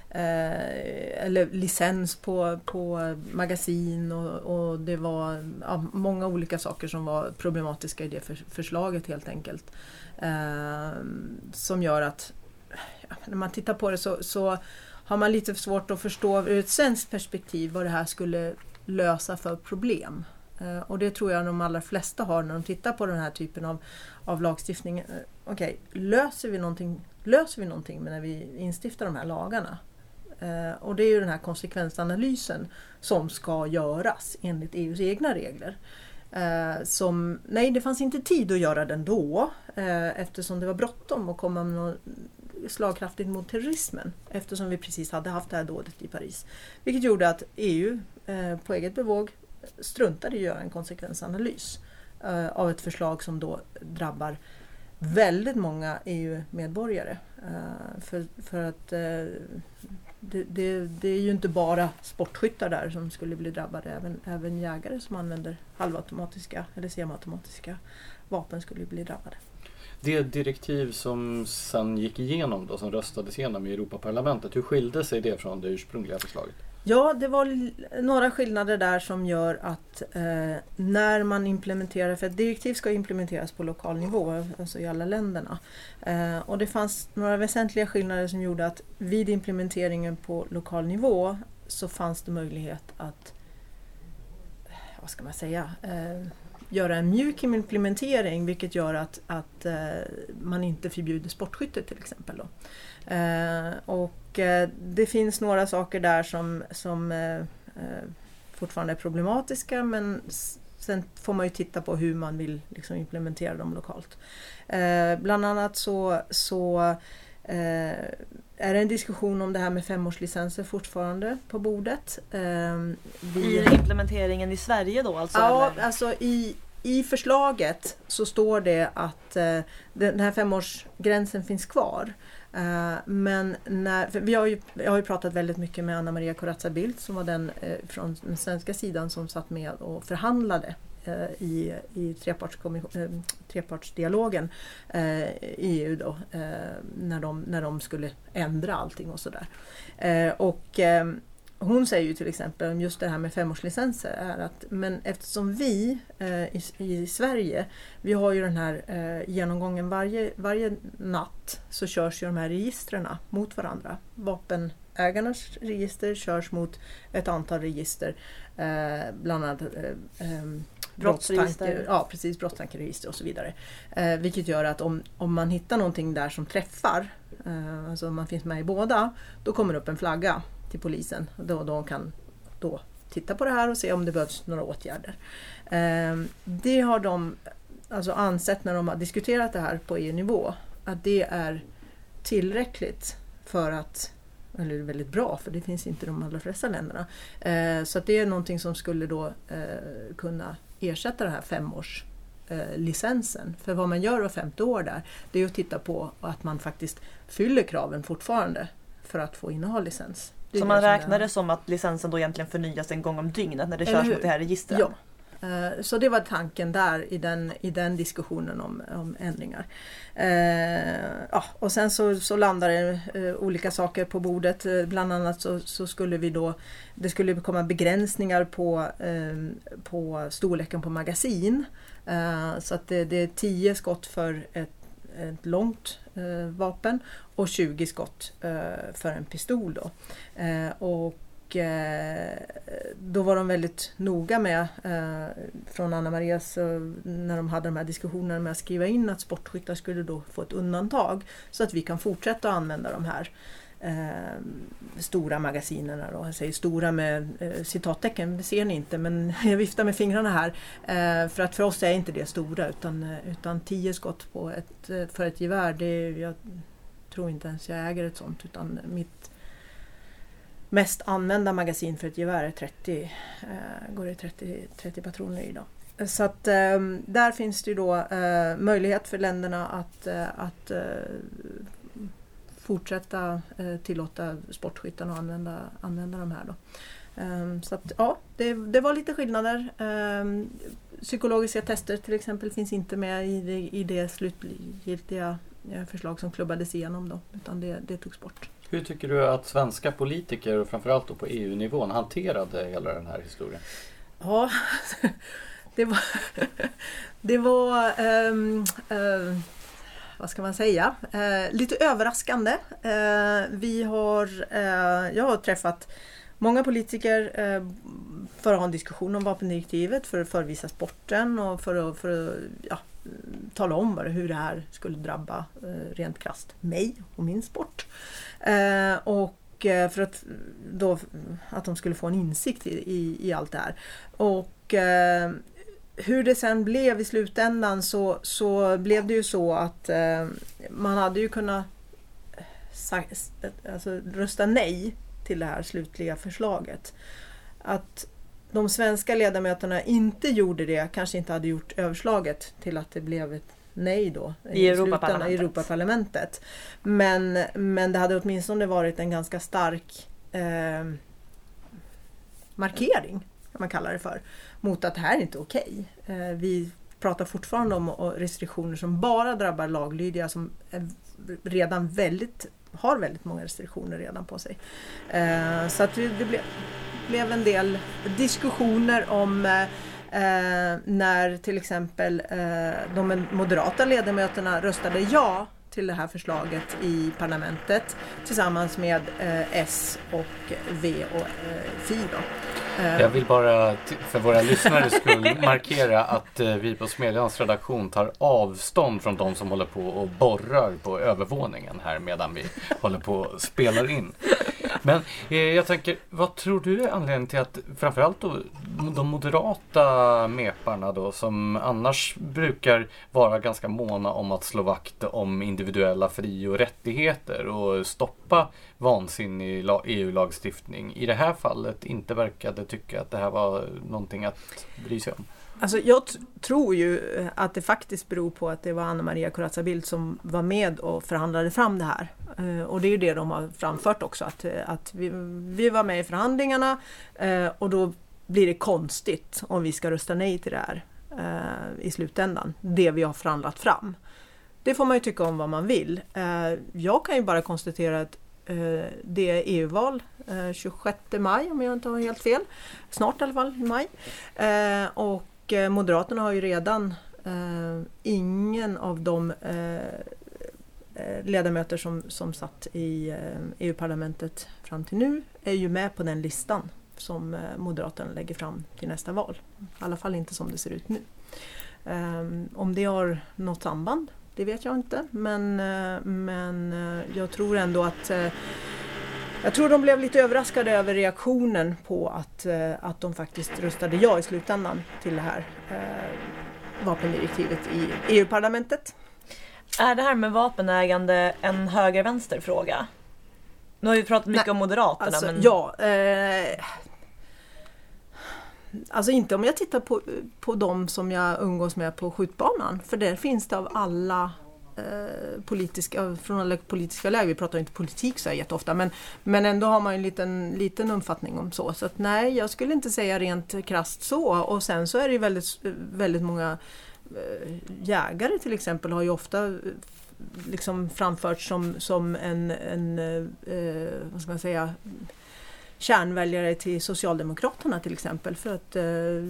Eh, eller licens på, på magasin och, och det var ja, många olika saker som var problematiska i det för, förslaget helt enkelt. Eh, som gör att ja, när man tittar på det så, så har man lite svårt att förstå ur ett svenskt perspektiv vad det här skulle lösa för problem. Eh, och det tror jag de allra flesta har när de tittar på den här typen av, av lagstiftning. Eh, okej, okay, löser, vi någonting, löser vi någonting när vi instiftar de här lagarna? Eh, och det är ju den här konsekvensanalysen som ska göras enligt EUs egna regler. som, nej, det fanns inte tid att göra den då eftersom det var bråttom att komma med någon slagkraftigt mot terrorismen eftersom vi precis hade haft det här dådet i Paris. Vilket gjorde att EU eh, på eget bevåg struntade i att göra en konsekvensanalys eh, av ett förslag som då drabbar väldigt många EU-medborgare. Eh, för, för att eh, det, det, det, är ju inte bara sportskyttar där som skulle bli drabbade, även, även jägare som använder halvautomatiska eller semiautomatiska vapen skulle bli drabbade. Det direktiv som sen gick igenom då, som röstades igenom i Europaparlamentet, hur skilde sig det från det ursprungliga förslaget? Ja, det var några skillnader där som gör att eh, när man implementerar, för ett direktiv ska implementeras på lokal nivå, alltså i alla länderna. Eh, och det fanns några väsentliga skillnader som gjorde att vid implementeringen på lokal nivå så fanns det möjlighet att, eh, vad ska man säga, eh, göra en mjuk implementering vilket gör att, att eh, man inte förbjuder sportskytte till exempel. Då. Eh, och eh, det finns några saker där som, som eh, eh fortfarande är problematiska men sen får man ju titta på hur man vill liksom, implementera dem lokalt. Eh, bland annat så, så är det en diskussion om det här med femårslicenser fortfarande på bordet. Vi... I implementeringen i Sverige då alltså? Ja, eller? alltså i, i förslaget så står det att eh, den här femårsgränsen finns kvar. Eh, men när, vi har ju, jag har ju pratat väldigt mycket med Anna Maria Corazza Bildt som var den eh, från den svenska sidan som satt med och förhandlade eh, Eh, i, i eh, trepartsdialogen eh, i EU då, eh, när, de, när de skulle ändra allting och sådär. och hon säger ju till exempel om just det här med femårslicenser är att men eftersom vi eh, i, i, Sverige, vi har ju den här eh, genomgången varje, varje natt så körs ju de här registren mot varandra. Vapenägarnas register körs mot ett antal register, eh, bland annat brottstanker. Ja, precis. Brottstankeregister och så vidare. Eh, vilket gör att om, om man hittar någonting där som träffar, eh, alltså om man finns med i båda, då kommer det upp en flagga till polisen. Då de kan då titta på det här och se om det behövs några åtgärder. Eh, det har de alltså ansett när de har diskuterat det här på EU-nivå att det är tillräckligt för att eller väldigt bra för det finns inte i de allra flesta länderna. Eh, så att det är någonting som skulle då eh, kunna ersätta den här femårslicensen. För vad man gör var femte år där, det är att titta på att man faktiskt fyller kraven fortfarande för att få inneha licens. Så man räknar det som att licensen då egentligen förnyas en gång om dygnet när det körs mot det här registret? Ja. Eh, så det var tanken där i den, i den diskussionen om, om ändringar. Eh, ja, och sen så, så landade eh, olika saker på bordet. Eh, bland annat så, så, skulle vi då, det skulle komma begränsningar på, eh, på storleken på magasin. Eh, så att det, det, är 10 skott för ett, ett långt eh, vapen och 20 skott eh, för en pistol. Då. och och eh, då var de väldigt noga med, eh, från Anna Marias, när de hade de här diskussionerna med att skriva in att sportskyttar skulle då få ett undantag. Så att vi kan fortsätta att använda de här eh, stora magasinen. Då. Jag säger stora med eh, citattecken, det ser ni inte men jag viftar med fingrarna här. Eh, för att för oss är inte det stora utan, eh, utan tio skott på ett, för ett gevär, det, jag tror inte ens jag äger ett sånt utan mitt mest använda magasin för ett gevär är 30, eh, går det 30, 30 patroner i. Då. Så att eh, där finns det ju då eh, möjlighet för länderna att, eh, att eh, fortsätta eh, tillåta sportskyttarna att använda, använda de här. Då. Ehm, så att, ja, det, det var lite skillnader. Ehm, psykologiska tester till exempel finns inte med i det, i det slutgiltiga eh, förslag som klubbades igenom då, utan det, det togs bort. Hur tycker du att svenska politiker och framförallt då på EU-nivån hanterade hela den här historien? Ja, det var, det var um, um, vad ska man säga, eh, lite överraskande. Eh, vi har, eh, jag har träffat många politiker eh, för att ha en diskussion om vapendirektivet, för att förvisa sporten och för att, för att ja, tala om hur det här skulle drabba eh, rent krast mig och min sport. Eh, och eh, för att, då, att de skulle få en insikt i, i, i allt det här. Och eh, hur det sen blev i slutändan så, så blev det ju så att eh, man hade ju kunnat alltså, rösta nej till det här slutliga förslaget. Att de svenska ledamöterna inte gjorde det kanske inte hade gjort överslaget till att det blev ett nej då i, Europaparlamentet. i Europaparlamentet. Men, men det hade åtminstone varit en ganska stark eh, markering, kan man kalla det för, mot att det här är inte okej. Okay. Eh, vi pratar fortfarande om restriktioner som bara drabbar laglydiga som redan väldigt, har väldigt många restriktioner redan på sig. Eh, så att det, det blev, blev en del diskussioner om eh, eh, när till exempel eh, de moderata ledamöterna röstade ja till det här förslaget i parlamentet tillsammans med eh, S och V och eh, Fi. Då. Eh, Jag vill bara för våra lyssnares skull markera att eh, vi på Smedjans redaktion tar avstånd från de som håller på och borrar på övervåningen här medan vi håller på och spelar in. Men eh, jag tänker, vad tror du är anledningen till att framförallt då, de moderata meparna då som annars brukar vara ganska måna om att slå vakt om individuella fri och rättigheter och stoppa vansinnig EU-lagstiftning i det här fallet inte verkade tycka att det här var någonting att bry sig om? Alltså jag tror ju eh, att det faktiskt beror på att det var Anna Maria Corazza Bildt som var med och förhandlade fram det här. Eh, och det är ju det de har framfört också, att, eh, att vi, vi var med i förhandlingarna eh, och då blir det konstigt om vi ska rösta nej till det här i slutändan, det vi har förhandlat fram. Det får man ju tycka om vad man vill. Jag kan ju bara konstatera att det är EU-val 26 maj om jag inte har helt fel. Snart i alla fall, i maj. Och Moderaterna har ju redan ingen av de Eh, ledamöter som, som satt i eh, EU-parlamentet fram till nu är ju med på den listan som eh, Moderaterna lägger fram till nästa val. I alla fall inte som det ser ut nu. Ehm, om det har något samband, det vet jag inte. Men, men jag tror ändå att Jag tror de blev lite överraskade över reaktionen på att, att de faktiskt röstade ja i slutändan till det här vapendirektivet i EU-parlamentet. Är det här med vapenägande en höger-vänster fråga? Nu har vi pratat mycket Nej, om Moderaterna. Alltså, men... Ja. Eh, alltså inte om jag tittar på, på de som jag umgås med på skjutbanan. För där finns det av alla eh, politiska, från alla politiska läger. Vi pratar inte politik så här jätteofta men, men ändå har man en liten, liten uppfattning om så. Så att, nej, jag skulle inte säga rent krasst så. Och sen så är det väldigt, väldigt många Eh, jägare till exempel har ju ofta eh, liksom framförts som, som en, en eh, eh, vad ska man säga, kärnväljare till Socialdemokraterna till exempel för att eh,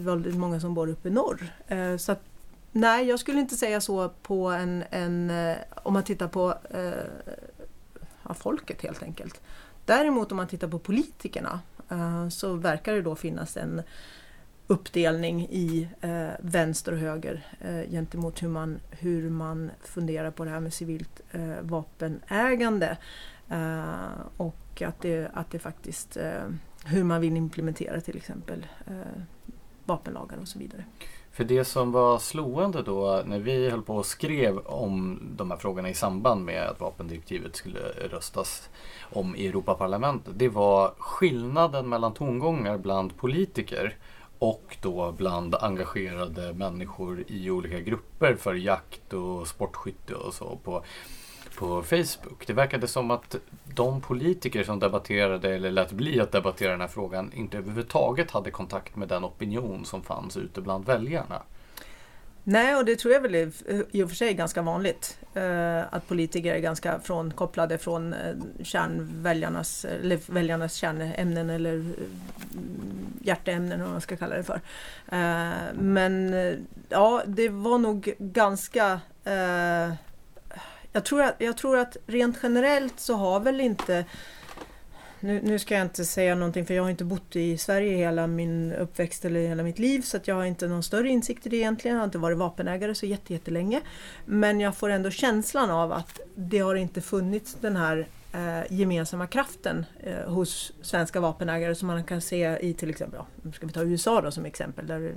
väldigt många som bor uppe i norr. Eh, så att, nej, jag skulle inte säga så på en, en eh, om man tittar på eh, ja, folket helt enkelt. Däremot om man tittar på politikerna eh, så verkar det då finnas en uppdelning i eh, vänster och höger eh, gentemot hur man, hur man funderar på det här med civilt eh, vapenägande. Eh, och att det, att det faktiskt eh, hur man vill implementera till exempel eh, vapenlagar och så vidare. För det som var slående då när vi höll på och skrev om de här frågorna i samband med att vapendirektivet skulle röstas om i Europaparlamentet. Det var skillnaden mellan tongångar bland politiker och då bland engagerade människor i olika grupper för jakt och sportskytte och så på, på Facebook. Det verkade som att de politiker som debatterade eller lät bli att debattera den här frågan inte överhuvudtaget hade kontakt med den opinion som fanns ute bland väljarna. Nej, och det tror jag väl är eh, i och för sig ganska vanligt. Eh, att politiker är ganska frånkopplade från eh, kärnväljarnas, eller väljarnas kärnämnen eller mm, hjärteämnen vad man ska kalla det för. Eh, men eh, ja, det var nog ganska eh, jag tror, att, jag tror att rent generellt så har väl inte nu, nu, ska jag inte säga någonting för jag har inte bott i Sverige hela min uppväxt eller hela mitt liv så att jag har inte någon större insikt i det egentligen. Jag har inte varit vapenägare så jättelänge. Men jag får ändå känslan av att det har inte funnits den här eh, gemensamma kraften eh, hos svenska vapenägare som man kan se i till exempel, ja, ska vi ta USA då som exempel, där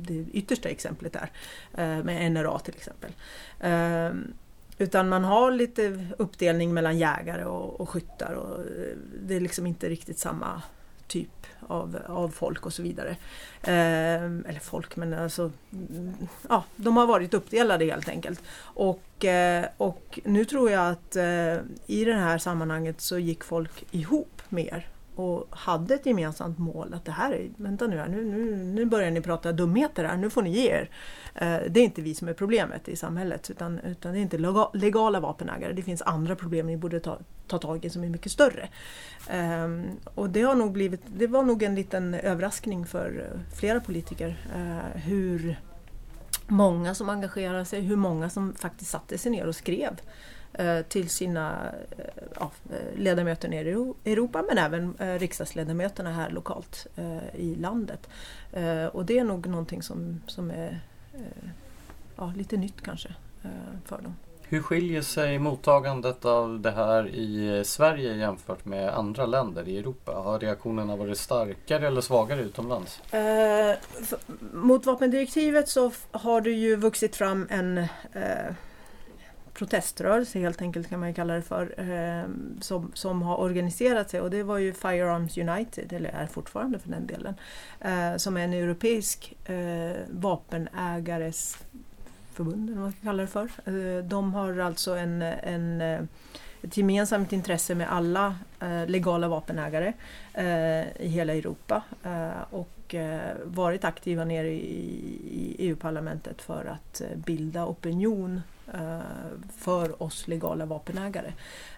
det yttersta exemplet är eh, med NRA till exempel. Ehm, utan man har lite uppdelning mellan jägare och, och skyttar och eh, det är liksom inte riktigt samma typ av, av folk och så vidare. Eh, eller folk, men alltså mm, ja, de har varit uppdelade helt enkelt. Och, eh, och nu tror jag att eh, i det här sammanhanget så gick folk ihop mer och hade ett gemensamt mål att det här är, vänta nu, här, nu, nu, nu börjar ni prata dumheter här, nu får ni ge er. Eh, det är inte vi som är problemet i samhället utan, utan det är inte legala vapenägare, det finns andra problem ni borde ta, ta tag i som är mycket större. Ehm, och det, har nog blivit, det var nog en liten överraskning för eh, flera politiker eh, hur många som engagerade sig, hur många som faktiskt satte sig ner och skrev till sina eh, ja, ledamöter nere i Europa men även eh, riksdagsledamöterna här lokalt i landet. Och det är nog någonting som, som är ja, lite nytt kanske för dem. Hur skiljer sig mottagandet av det här i Sverige jämfört med andra länder i Europa? Har reaktionerna varit starkare eller svagare utomlands? Eh, mot vapendirektivet så har det ju vuxit fram en eh, proteströrelse helt enkelt kan man ju kalla det för, eh, som, som har organiserat sig och det var ju Firearms United, eller är fortfarande för den delen, eh, som är en europeisk eh, vapenägares förbund, eller vad man ska kalla det för. Eh, de har alltså en, en eh, ett gemensamt intresse med alla eh, legala vapenägare eh, i hela Europa eh, och varit aktiva nere i EU-parlamentet för att bilda opinion Eh, för oss legala vapenägare.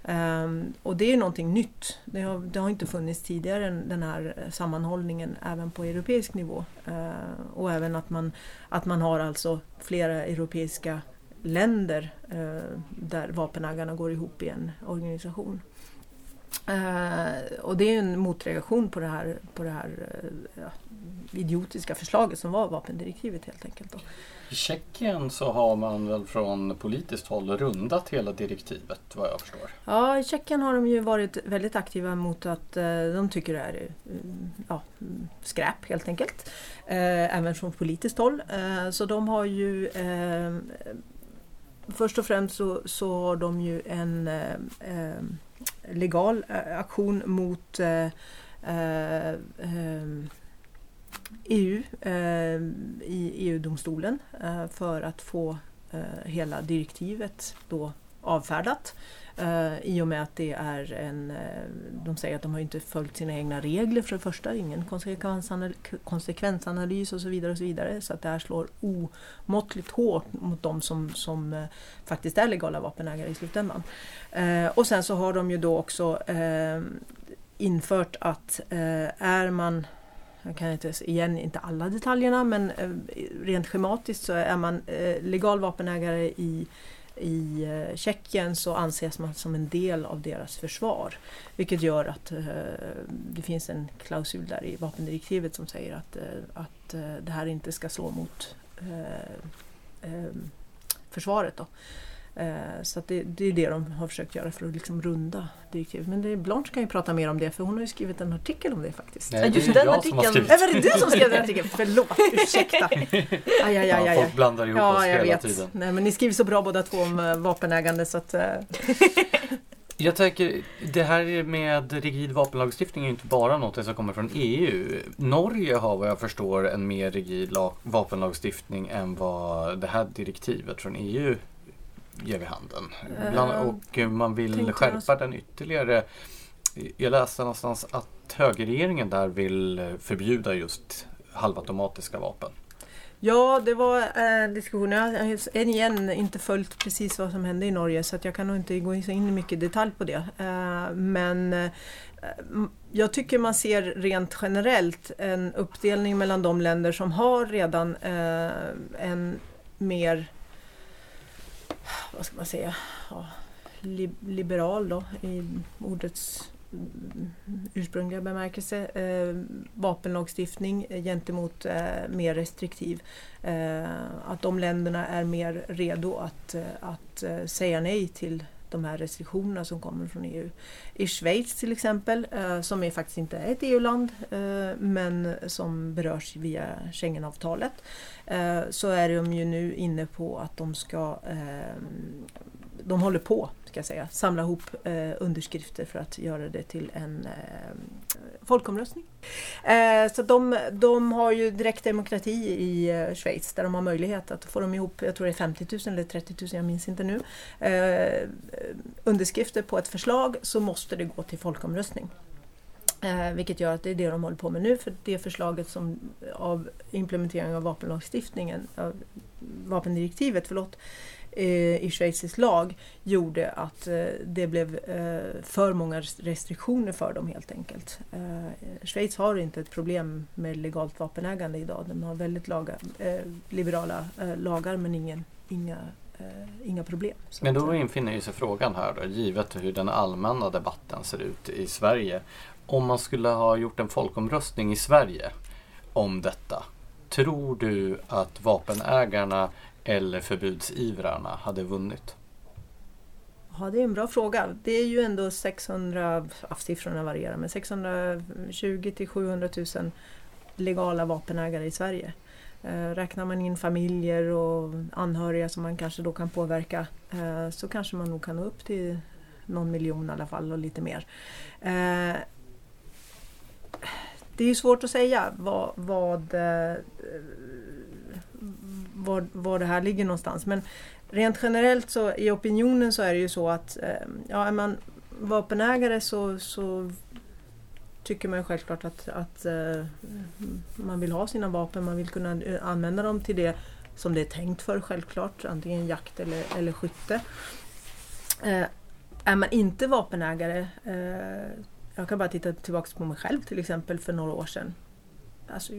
Ehm, och det är någonting nytt. Det har, det har inte funnits tidigare den här sammanhållningen även på europeisk nivå. Eh, och även att man, att man har alltså flera europeiska länder eh, där vapenägarna går ihop i en organisation. Och det är en motreaktion på det här, på det här idiotiska förslaget som var vapendirektivet helt enkelt. Då. I Tjeckien så har man väl från politiskt håll rundat hela direktivet vad jag förstår. Ja, i Tjeckien har de ju varit väldigt aktiva mot att eh, de tycker det är mm, ja, mm, skräp helt enkelt. Eh, även från politiskt håll. Eh, så de har ju eh, Först och främst så, så har de ju en eh, eh, legal aktion mot EU eh, i EU-domstolen eh, för att få eh, hela direktivet då avfärdat. Eh, I och med att det är en... Eh, de säger att de har inte följt sina egna regler för det första, ingen konsekvensanal konsekvensanalys och så vidare. och Så vidare. Så att det här slår omåttligt hårt mot de som, som eh, faktiskt är legala vapenägare i slutändan. och sen så har de ju då också infört att är man jag kan inte, igen inte alla detaljerna men eh, rent schematiskt så är man eh, legal vapenägare i i eh, Tjeckien så anses man som en del av deras försvar. Vilket gör att det finns en klausul där i vapendirektivet som säger att, att det här inte ska slå mot försvaret. Då. Eh, så det, det, är det de har försökt göra för att liksom runda direktivet. Men det, Blanche kan ju prata mer om det för hon har ju skrivit en artikel om det faktiskt. Nej, det Just den artikeln. Som har var det du som skrev den artikeln? Förlåt, ursäkta. Aj, aj, aj, aj, Ja, folk blandar ihop ja, oss hela vet. tiden. Nej, men ni skriver så bra båda två om uh, vapenägande så att... Uh... Jag tänker, det här med rigid vapenlagstiftning är inte bara något som kommer från EU. Norge har vad jag förstår en mer rigid vapenlagstiftning än vad det här direktivet från EU ger vid handen. Bland, eh, och man vill skärpa den ytterligare. Jag läste någonstans att högerregeringen där vill förbjuda just halvautomatiska vapen. Ja, det var en eh, diskussion. Jag har igen inte följt precis vad som hände i Norge så att jag kan nog inte gå in i mycket detalj på det. Eh, men jag tycker man ser rent generellt en uppdelning mellan de länder som har redan en mer vad ska man säga, ja, liberal då i ordets ursprungliga bemärkelse. Eh, vapenlagstiftning gentemot eh, mer restriktiv. Eh, att de länderna är mer redo att, eh, att eh, säga nej till de här restriktionerna som kommer från EU. I Schweiz till exempel, eh, som är faktiskt inte ett EU-land eh, men som berörs via Schengenavtalet, eh, så är de ju nu inne på att de ska de håller på ska jag säga, samla ihop eh, underskrifter för att göra det till en eh, folkomröstning. Eh, så de, de har ju direktdemokrati i eh, Schweiz där de har möjlighet att få dem ihop, jag tror det är 50 000 eller 30 000, jag minns inte nu, eh, underskrifter på ett förslag så måste det gå till folkomröstning. Eh, vilket gör att det är det de håller på med nu för det förslaget som av implementering av vapenlagstiftningen, av vapendirektivet, förlåt, Eh, i schweizisk lag gjorde att eh, det blev eh, för många restriktioner för dem helt enkelt. Schweiz har inte ett problem med legalt vapenägande idag. De har väldigt laga, liberala lagar men ingen, inga inga problem. Men då infinner sig frågan här då, givet hur den allmänna debatten ser ut i Sverige. Om man skulle ha gjort en folkomröstning i Sverige om detta, tror du att vapenägarna eller förbudsivrarna hade vunnit? Ja, det är en bra fråga. Det är ju ändå 600, siffrorna varierar, men 620 till 700 000 legala vapenägare i Sverige. Eh, räknar man in familjer och anhöriga som man kanske då kan påverka eh, så kanske man nog kan nå upp till någon miljon i alla fall och lite mer. Eh, det är ju svårt att säga vad, vad var, var det här ligger någonstans. Men rent generellt så i opinionen så är det ju så att eh, ja, är man vapenägare så, så tycker man ju självklart att, att eh, man vill ha sina vapen, man vill kunna eh, använda dem till det som det är tänkt för självklart, antingen jakt eller, eller skytte. Är man inte vapenägare, jag kan bara titta tillbaka på mig själv till exempel för några år sedan. Alltså,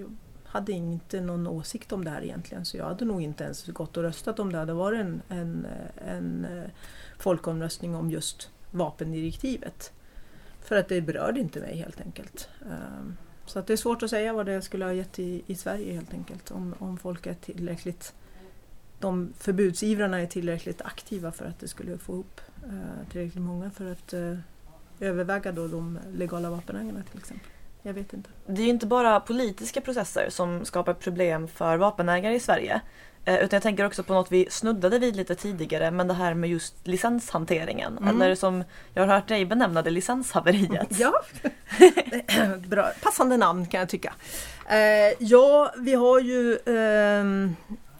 hade inte någon åsikt om det här egentligen så jag hade nog inte ens gått och röstat om det hade varit en, en, en eh, folkomröstning om just vapendirektivet. För att det berörde inte mig helt enkelt. Ehm, så att det är svårt att säga vad det skulle ha gett i, i Sverige helt enkelt. Om, om folk är tillräckligt de förbudsivrarna är tillräckligt aktiva för att det skulle få upp eh, tillräckligt många för att eh, överväga då de legala vapenägarna till exempel. Jag vet inte. Det är ju inte bara politiska processer som skapar problem för vapenägare i Sverige. Eh, utan jag tänker också på något vi snuddade vid lite tidigare, men det här med just licenshanteringen. Mm. Eller som jag har hört dig benämna det, licenshaveriet. Ja, Bra. passande namn kan jag tycka. Eh, ja, vi har ju eh,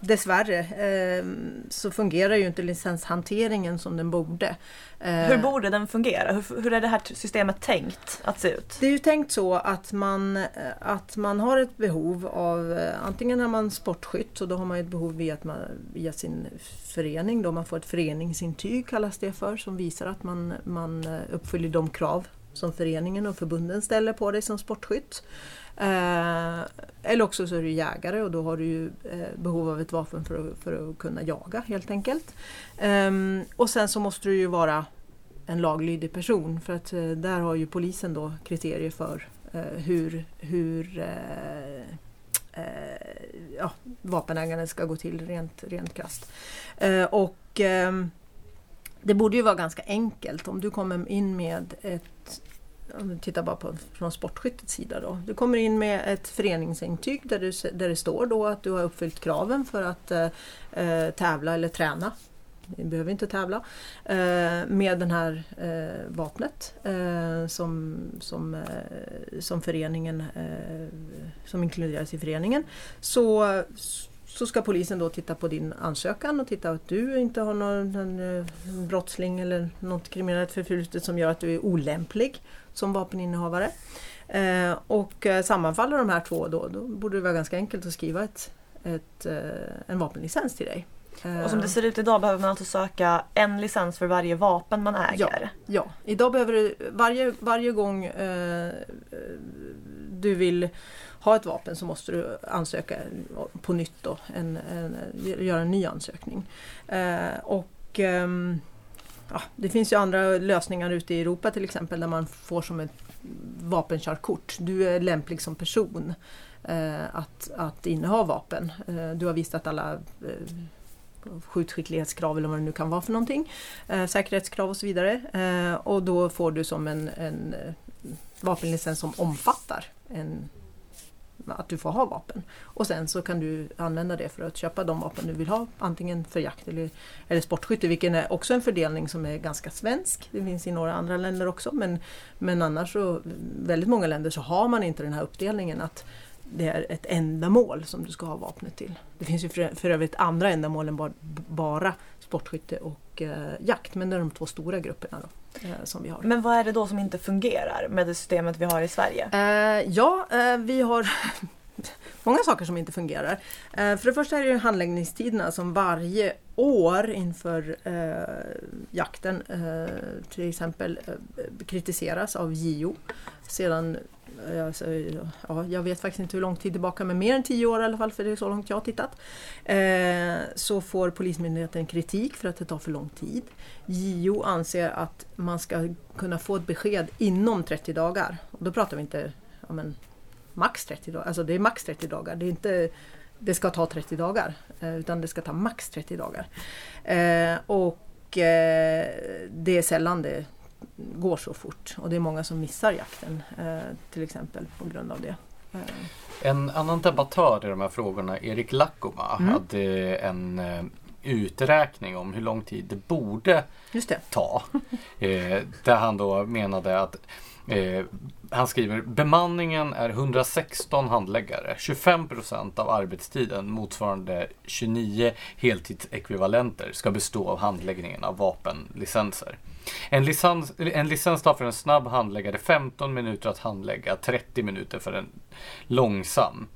dessvärre eh, så fungerar ju inte licenshanteringen som den borde. Eh, hur borde den fungera? Hur, hur, är det här systemet tänkt att se ut? Det är ju tänkt så att man, eh, att man har ett behov av, eh, antingen är man sportskytt och då har man ett behov via, man, via sin förening, då man får ett föreningsintyg kallas det för, som visar att man, man uppfyller de krav som föreningen och förbunden ställer på dig som sportskytt. Eh, eller också så är du jägare och då har du ju eh, behov av ett vapen för att, för att kunna jaga helt enkelt. Eh, och sen så måste du ju vara en laglydig person för att eh, där har ju polisen då kriterier för eh, hur, hur eh, eh ja, vapenägandet ska gå till rent, rent krasst. Eh, och ehm, det borde ju vara ganska enkelt om du kommer in med ett om du tittar bara på från sportskyttets sida då. Du kommer in med ett föreningsintyg där, du, där det står då att du har uppfyllt kraven för att eh, eh tävla eller träna. Du behöver inte tävla. Eh, med det här eh, vapnet eh, som, som, eh, som föreningen eh, som inkluderas i föreningen. Så så ska polisen då titta på din ansökan och titta att du inte har någon, någon brottsling eller något kriminellt förflutet som gör att du är olämplig som vapeninnehavare. Eh, och eh, sammanfaller de här två då, då borde det vara ganska enkelt att skriva ett, ett, eh, en vapenlicens till dig. Och som det ser ut idag behöver man alltså söka en licens för varje vapen man äger? Ja, ja. idag behöver du varje, varje gång eh, du vill ha ett vapen så måste du ansöka på nytt då, en, en, göra en ny ansökning. Eh, och eh, ja, Det finns ju andra lösningar ute i Europa till exempel där man får som ett vapenkörkort. Du är lämplig som person eh, att, att inneha vapen. Eh, du har visat alla eh, skjutskicklighetskrav eller vad det nu kan vara för någonting. Eh, säkerhetskrav och så vidare. Eh, och då får du som en, en eh, vapenlicens som omfattar en att du får ha vapen. Och sen så kan du använda det för att köpa de vapen du vill ha, antingen för jakt eller, eller sportskytte, vilken är också en fördelning som är ganska svensk. Det finns i några andra länder också, men, men annars så, väldigt många länder så har man inte den här uppdelningen att det är ett ändamål som du ska ha vapnet till. Det finns ju för, för övrigt andra ändamål än bara, bara sportskytte och eh, jakt, men det är de två stora grupperna. Då. Eh, som vi har. Men vad är det då som inte fungerar med det systemet vi har i Sverige? Eh, ja, eh, vi har många saker som inte fungerar. Eh, för det första är det handläggningstiderna som varje år inför eh, jakten till exempel kritiseras av JO. Sedan Alltså, ja, jag vet faktiskt inte hur lång tid tillbaka, men mer än tio år i alla fall, för det är så långt jag har tittat. Så får Polismyndigheten kritik för att det tar för lång tid. JO anser att man ska kunna få ett besked inom 30 dagar. Och då pratar vi inte ja, men, max 30 dagar, alltså det är max 30 dagar. Det, är inte, det ska ta 30 dagar, eh, utan det ska ta max 30 dagar. Eh, och eh, det är sällan det går så fort och det är många som missar jakten eh, till exempel på grund av det. Eh. En annan debattör i de här frågorna, Erik Lackoma, mm. hade en eh, uträkning om hur lång tid det borde det. ta. Eh, där han då menade att Eh, han skriver bemanningen är 116 handläggare. 25 procent av arbetstiden motsvarande 29 heltidsekvivalenter ska bestå av handläggningen av vapenlicenser. En licens, en licens tar för en snabb handläggare 15 minuter att handlägga, 30 minuter för en långsam.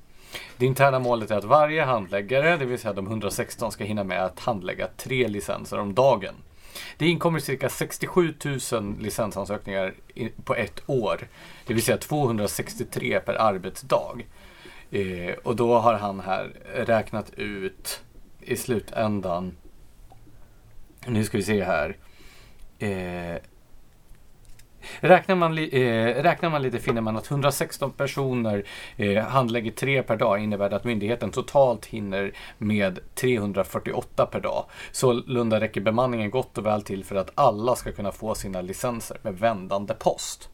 Det interna målet är att varje handläggare, det vill säga de 116, ska hinna med att handlägga tre licenser om dagen. Det inkommer cirka 67 000 licensansökningar på ett år. Det vill säga 263 per arbetsdag. Eh, och då har han här räknat ut i slutändan. Nu ska vi se här. Eh, Räknar man, eh, räknar man lite finner man att 116 personer eh, handlägger tre per dag innebär det att myndigheten totalt hinner med 348 per dag. Sålunda räcker bemanningen gott och väl till för att alla ska kunna få sina licenser med vändande post.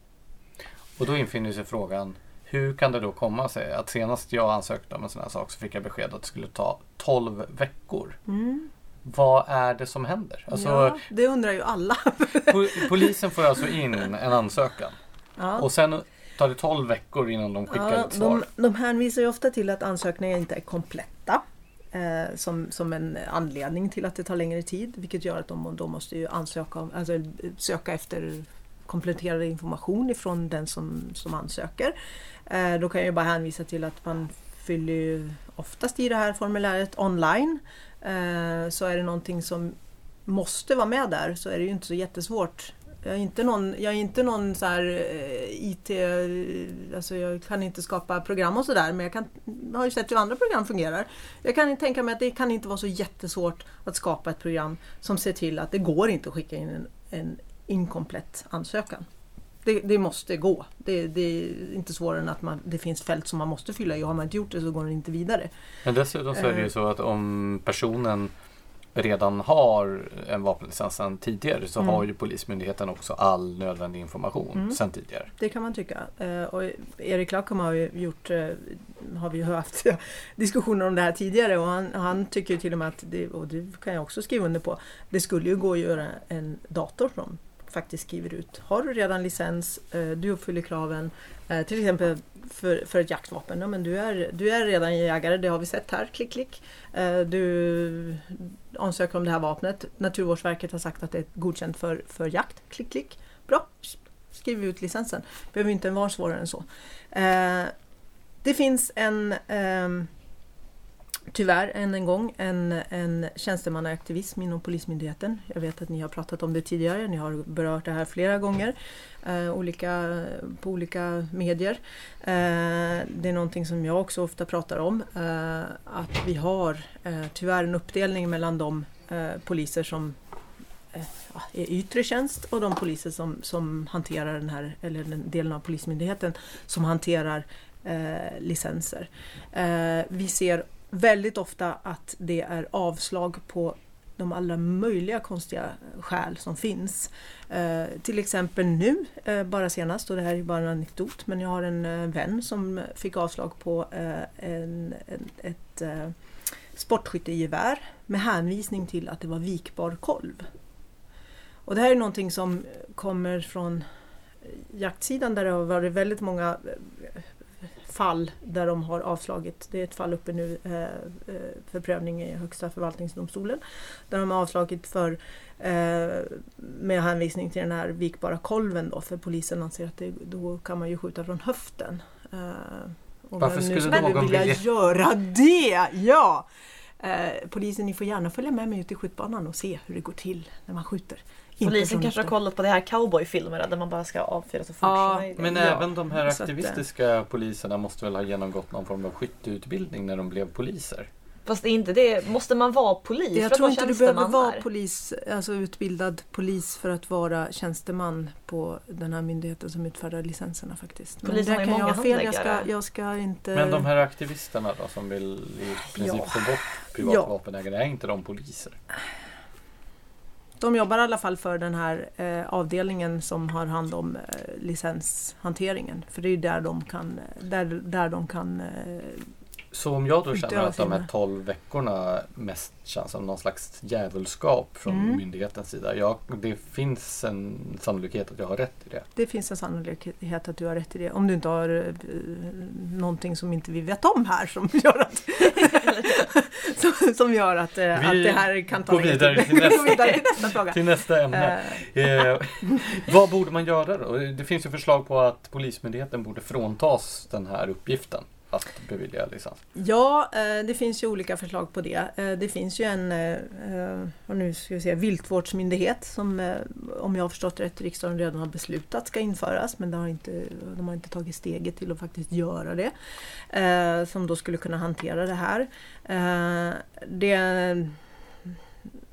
Och då infinner sig frågan hur kan det då komma sig att senast jag ansökte om en sån här sak så fick jag besked att det skulle ta 12 veckor. Mm. Vad är det som händer? Alltså, ja, det undrar ju alla. po- polisen får alltså in en ansökan Ja. och sen tar det 12 veckor innan de skickar Ja, ett svar. de, de hänvisar ju ofta till att ansökningar inte är kompletta. Eh, som, som en anledning till att det tar längre tid. Vilket gör att de då måste ju ansöka alltså, söka efter kompletterad information ifrån den som, som ansöker. Eh, då kan jag ju bara hänvisa till att man fyller ju oftast i det här formuläret online. Eh, så är det någonting som måste vara med där så är det ju inte så jättesvårt. Jag är inte någon, jag är inte någon så här eh, IT, alltså jag kan inte skapa program och sådär men jag, kan, jag har ju sett hur andra program fungerar. Jag kan tänka mig att det kan inte vara så jättesvårt att skapa ett program som ser till att det går inte att skicka in en, en inkomplett ansökan. Det, det måste gå. Det, det är inte svårare än att man, det finns fält som man måste fylla i och har man inte gjort det så går den inte vidare. Men dessutom så är det ju Eh. så att om personen redan har en vapenlicens sedan tidigare så Mm. har ju Polismyndigheten också all nödvändig information Mm. sedan tidigare. Det kan man tycka. Eh, Och Erik Lackum har ju gjort, eh, har vi ju haft diskussioner om det här tidigare och han, han tycker till och med att, det, och det kan jag också skriva under på, det skulle ju gå att göra en dator som faktiskt skriver ut. Har du redan licens, eh, du uppfyller kraven, eh, till exempel för, för ett jaktvapen. Ja, men du, är, du är redan jägare, det har vi sett här, klick klick. Eh, du ansöker om det här vapnet. Naturvårdsverket har sagt att det är godkänt för, för jakt, klick klick. Bra, skriver ut licensen. Behöver inte vara svårare än så. Det finns en, ehm, tyvärr än en gång, en, en tjänstemannaaktivism inom Polismyndigheten. Jag vet att ni har pratat om det tidigare, ni har berört det här flera gånger eh, olika, på olika medier. Eh, det är någonting som jag också ofta pratar om, eh, att vi har eh, tyvärr en uppdelning mellan de eh, poliser som eh, är yttre tjänst och de poliser som, som hanterar den här, eller den delen av Polismyndigheten som hanterar eh, licenser. Eh, vi ser väldigt ofta att det är avslag på de alla möjliga konstiga skäl som finns. Eh, till exempel nu, eh, bara senast, och det här är bara en anekdot, men jag har en eh, vän som fick avslag på eh, en, en, ett eh, sportskyttegevär med hänvisning till att det var vikbar kolv. Och det här är någonting som kommer från jaktsidan där det har varit väldigt många eh, fall där de har avslagit. Det är ett fall uppe nu eh, eh, för prövning i Högsta förvaltningsdomstolen. Där de har avslagit för eh, med hänvisning till den här vikbara kolven då för polisen anser att det, då kan man ju skjuta från höften. Eh, och Varför nu skulle någon vilja vilja- göra det? Ja! Eh, polisen, ni får gärna följa med mig ut i skjutbanan och se hur det går till när man skjuter. Polisen kanske har kollat på de här cowboyfilmerna där man bara ska avfyra så fort Ja. Men Ja, även de här eh, aktivistiska poliserna måste väl ha genomgått någon form av skytteutbildning när de blev poliser? Fast det är inte det. Måste man vara polis Jag för att tror vara inte du behöver vara här? polis, alltså utbildad polis för att vara tjänsteman på den här myndigheten som utfärdar licenserna faktiskt. Men Polisen där har ju kan jag ha fel, jag ska, jag ska inte... Men de här aktivisterna då som vill i princip Ja. få bort privata vapenägare, är inte de poliser? De jobbar i alla fall för den här eh, avdelningen som har hand om eh, licenshanteringen. För det är ju där de kan, där, där de kan eh, Så om jag då känner att de här sina- 12 veckorna mest känns som någon slags djävulskap från Mm. myndighetens sida. Jag, det finns en sannolikhet att jag har rätt i det. Det finns en sannolikhet att du har rätt i det. Om du inte har eh, någonting som inte vi vet om här som gör att, som, som gör att, eh, att det här kan ta går vidare till nästa. vidare till nästa fråga. Till nästa ämne. Eh, Eh, vad borde man göra då? Det finns ju förslag på att Polismyndigheten borde fråntas den här uppgiften att bevilja licens. Ja, eh, det finns ju olika förslag på det. Eh, det finns ju en eh, och nu ska vi se, viltvårdsmyndighet som om jag har förstått rätt riksdagen redan har beslutat ska införas men de har inte, de har inte tagit steget till att faktiskt göra det. Som då skulle kunna hantera det här. Det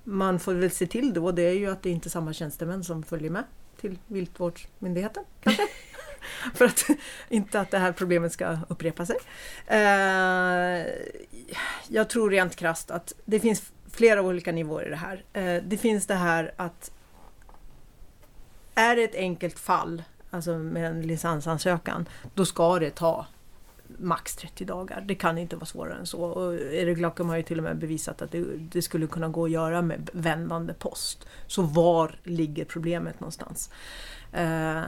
man får väl se till då det är ju att det inte är samma tjänstemän som följer med till viltvårdsmyndigheten kanske. För att inte att det här problemet ska upprepa sig. Eh, jag tror rent krasst att det finns flera olika nivåer i det här. Eh, det finns det här att är det ett enkelt fall, alltså med en licensansökan, då ska det ta max 30 dagar. Det kan inte vara svårare än så. Och Erik Lackum har ju till och med bevisat att det, det, skulle kunna gå att göra med vändande post. Så var ligger problemet någonstans? Eh,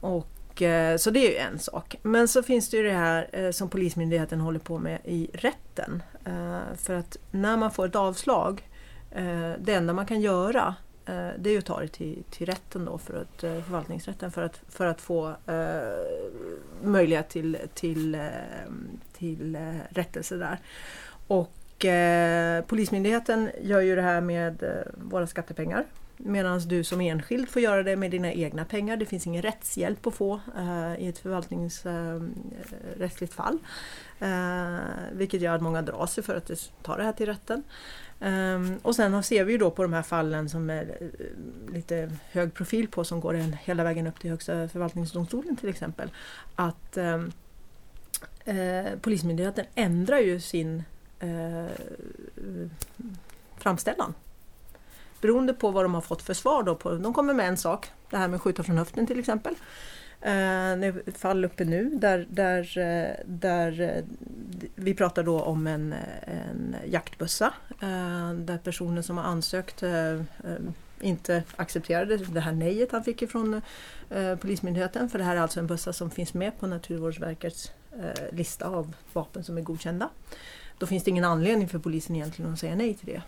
och, Eh, så det är ju en sak. Men så finns det ju det här eh, som Polismyndigheten håller på med i rätten. Eh, för att när man får ett avslag, det enda man kan göra det är ju att ta det till, till rätten då, för att, förvaltningsrätten för att, för att få möjlighet till, till, till rättelse där. Och Polismyndigheten gör ju det här med våra skattepengar. Medan du som enskild får göra det med dina egna pengar. Det finns ingen rättshjälp att få eh, i ett förvaltningsrättsligt eh, fall. Eh, vilket gör att många drar sig för att ta det här till rätten. Ehm, och sen ser vi ju då på de här fallen som är lite hög profil på som går en, hela vägen upp till Högsta förvaltningsdomstolen till exempel. Att ehm, Polismyndigheten ändrar ju sin framställan. Beroende på vad de har fått för svar. Då på, de kommer med en sak, det här med att skjuta från höften till exempel. Eh, det fall uppe nu där, där, eh, där eh, vi pratar då om en, en jaktbössa där personen som har ansökt inte accepterade det här nejet han fick ifrån Polismyndigheten. För det här är alltså en bössa som finns med på Naturvårdsverkets lista av vapen som är godkända. Då finns det ingen anledning för polisen egentligen att säga nej till det.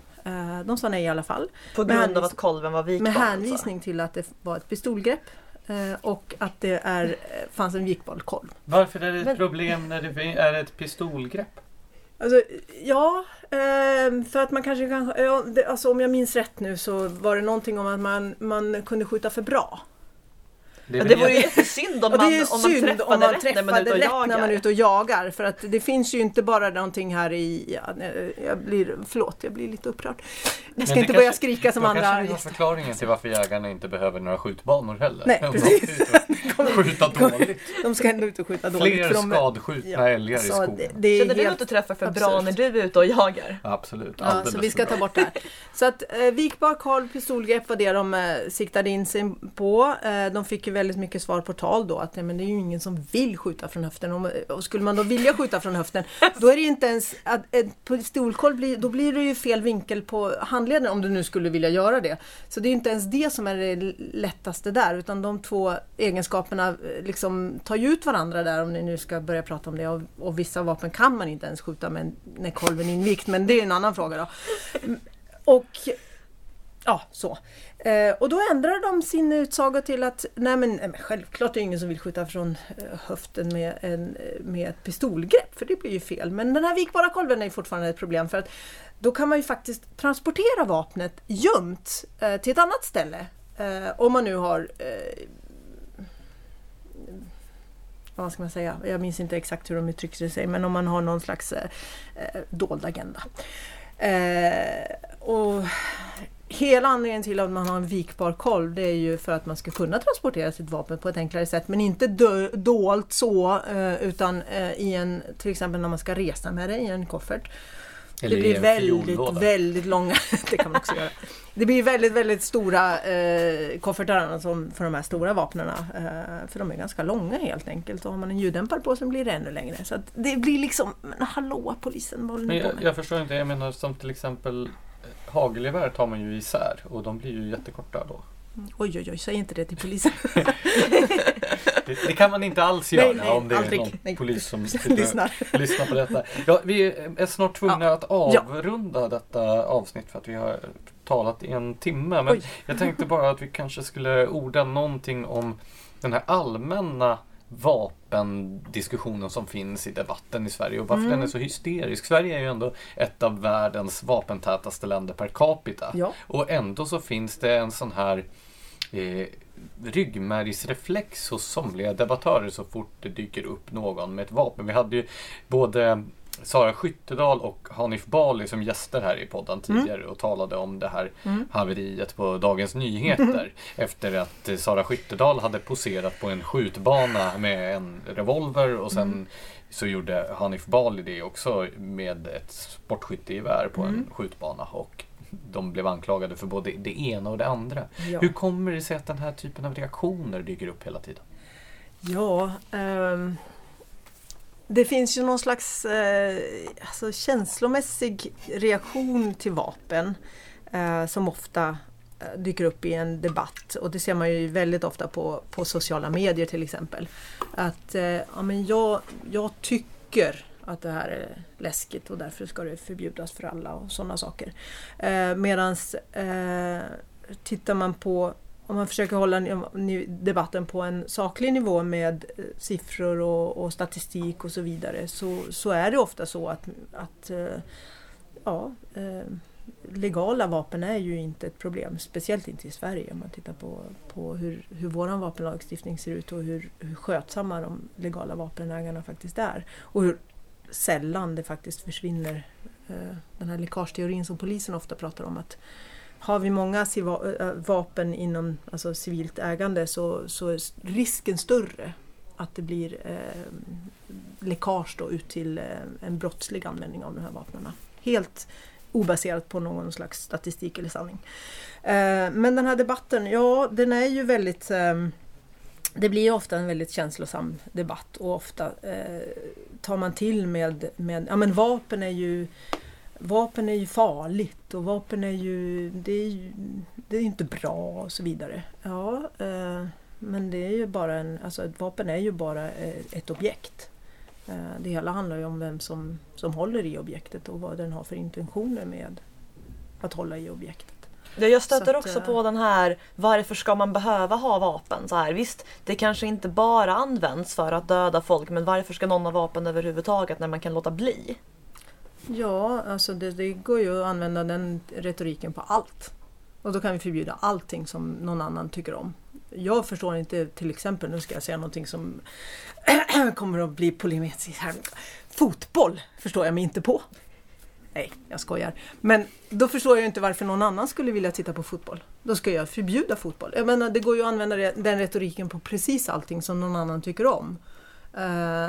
De sa nej i alla fall. På grund av att kolven var vikbar? Med hänvisning alltså. till att det var ett pistolgrepp Eh, och att det är, eh, fanns en vikbar kolv. Varför är det ett Men, problem när det är ett pistolgrepp? Alltså, ja, eh, för att man kanske kan... Alltså om jag minns rätt nu så var det någonting om att man, man kunde skjuta för bra. Det, ja, det vore ju jättesynd om man, om man träffade, om man rätt, när man, rätt när man är ute och jagar. För att det finns ju inte bara någonting här i... Ja, jag blir, förlåt, jag blir lite upprörd. Jag ska inte kanske, börja skrika som andra. Då kanske har förklaringen till varför jägarna inte behöver några skjutbanor heller. Nej, precis. skjuta dåligt. De ska ändå ut och skjuta dåligt. Fler de, skadskjutna ja, älgar i skogen. Det, det Känner du att du träffar för absurd. bra när du är ute och jagar? Absolut. Ja, så vi ska ta bort det här. Så att eh, vikbar, kolv, pistolgrepp var det de eh, siktade in sig på. Eh, de fick ju väldigt mycket svar på tal då att nej, men det är ju ingen som vill skjuta från höften. Och, och skulle man då vilja skjuta från höften då är det inte ens att eh, ett pistolkoll blir, då blir det ju fel vinkel på handleden om du nu skulle vilja göra det. Så det är inte ens det som är det lättaste där utan de två egenskaperna eh, liksom tar ju ut varandra där om ni nu ska börja prata om det. Och, och vissa vapen kan man inte ens skjuta med när kolven är invikt men det är en annan fråga då. Och ja, så. Eh, och då ändrar de sin utsaga till att nej men, nej men självklart är det ingen som vill skjuta från eh, höften med, en, eh, med ett pistolgrepp för det blir ju fel. Men den här vikbara kolven är fortfarande ett problem för att då kan man ju faktiskt transportera vapnet gömt eh, till ett annat ställe. Eh, om man nu har eh, vad ska man säga? Jag minns inte exakt hur de uttryckte sig men om man har någon slags eh, eh dold agenda. Eh, och Hela anledningen till att man har en vikbar kolv det är ju för att man ska kunna transportera sitt vapen på ett enklare sätt men inte dolt så eh, utan eh, i en, till exempel när man ska resa med det i en koffert. Eller det blir väldigt, väldigt långa, det kan man också göra. Det blir väldigt, väldigt stora eh, koffertar som för de här stora vapnen. Eh, för de är ganska långa helt enkelt. Och har man en ljuddämpare på så blir det ännu längre. Så det blir liksom, men hallå polisen, vad håller ni på med? Jag, jag förstår inte, jag menar som till exempel hagelgevär tar man ju isär och de blir ju jättekorta då. Oj, oj, oj, säg inte det till polisen. det, det, kan man inte alls göra nej, nej, om det aldrig. är någon nej. polis som lyssnar. lyssnar på detta. Ja, vi är snart tvungna ja. att avrunda ja. detta avsnitt för att vi har talat i en timme. Men Oj. jag tänkte bara att vi kanske skulle orda någonting om den här allmänna vapendiskussionen som finns i debatten i Sverige och varför mm. den är så hysterisk. Sverige är ju ändå ett av världens vapentätaste länder per capita. Ja. Och ändå så finns det en sån här eh, ryggmärgsreflex hos somliga debattörer så fort det dyker upp någon med ett vapen. Vi hade ju både Sara Skyttedal och Hanif Bali som gäster här i podden Mm. tidigare och talade om det här haveriet på Dagens Nyheter efter att Sara Skyttedal hade poserat på en skjutbana med en revolver och sen Mm. så gjorde Hanif Bali det också med ett sportskyttegevär på Mm. en skjutbana och de blev anklagade för både det ena och det andra. Ja. Hur kommer det sig att den här typen av reaktioner dyker upp hela tiden? Ja, ehm, det finns ju någon slags eh, alltså känslomässig reaktion till vapen eh, som ofta eh, dyker upp i en debatt och det ser man ju väldigt ofta på, på sociala medier till exempel. Att eh, ja, men jag, jag tycker att det här är läskigt och därför ska det förbjudas för alla och sådana saker. Eh, medans eh, tittar man på om man försöker hålla debatten på en saklig nivå med eh, siffror och, och statistik och så vidare så, så är det ofta så att, att eh, ja, eh, legala vapen är ju inte ett problem, speciellt inte i Sverige om man tittar på, på hur, hur vår vapenlagstiftning ser ut och hur, hur skötsamma de legala vapenägarna faktiskt är. Och hur sällan det faktiskt försvinner den här läckageteorin som polisen ofta pratar om att har vi många vapen inom alltså civilt ägande så, så är risken större att det blir eh, läckage då ut till eh, en brottslig användning av de här vapnen. Helt obaserat på någon slags statistik eller sanning. Eh, men den här debatten, ja den är ju väldigt eh, det blir ju ofta en väldigt känslosam debatt och ofta eh, tar man till med, med ja men vapen är ju Vapen är ju farligt och vapen är ju, det är ju det är inte bra och så vidare. Ja, eh, men det är ju bara en, alltså ett vapen är ju bara eh, ett objekt. Eh, det hela handlar ju om vem som, som håller i objektet och vad den har för intentioner med att hålla i objektet. Ja, Jag stöter att, också på den här varför ska man behöva ha vapen? Så här, visst, det kanske inte bara används för att döda folk men varför ska någon ha vapen överhuvudtaget när man kan låta bli? Ja, alltså det, det går ju att använda den retoriken på allt. Och då kan vi förbjuda allting som någon annan tycker om. Jag förstår inte till exempel, nu ska jag säga någonting som kommer att bli polemiskt här. Fotboll förstår jag mig inte på. Nej, jag skojar. Men då förstår jag inte varför någon annan skulle vilja titta på fotboll. Då ska jag förbjuda fotboll. Jag menar, det går ju att använda den retoriken på precis allting som någon annan tycker om. Eh,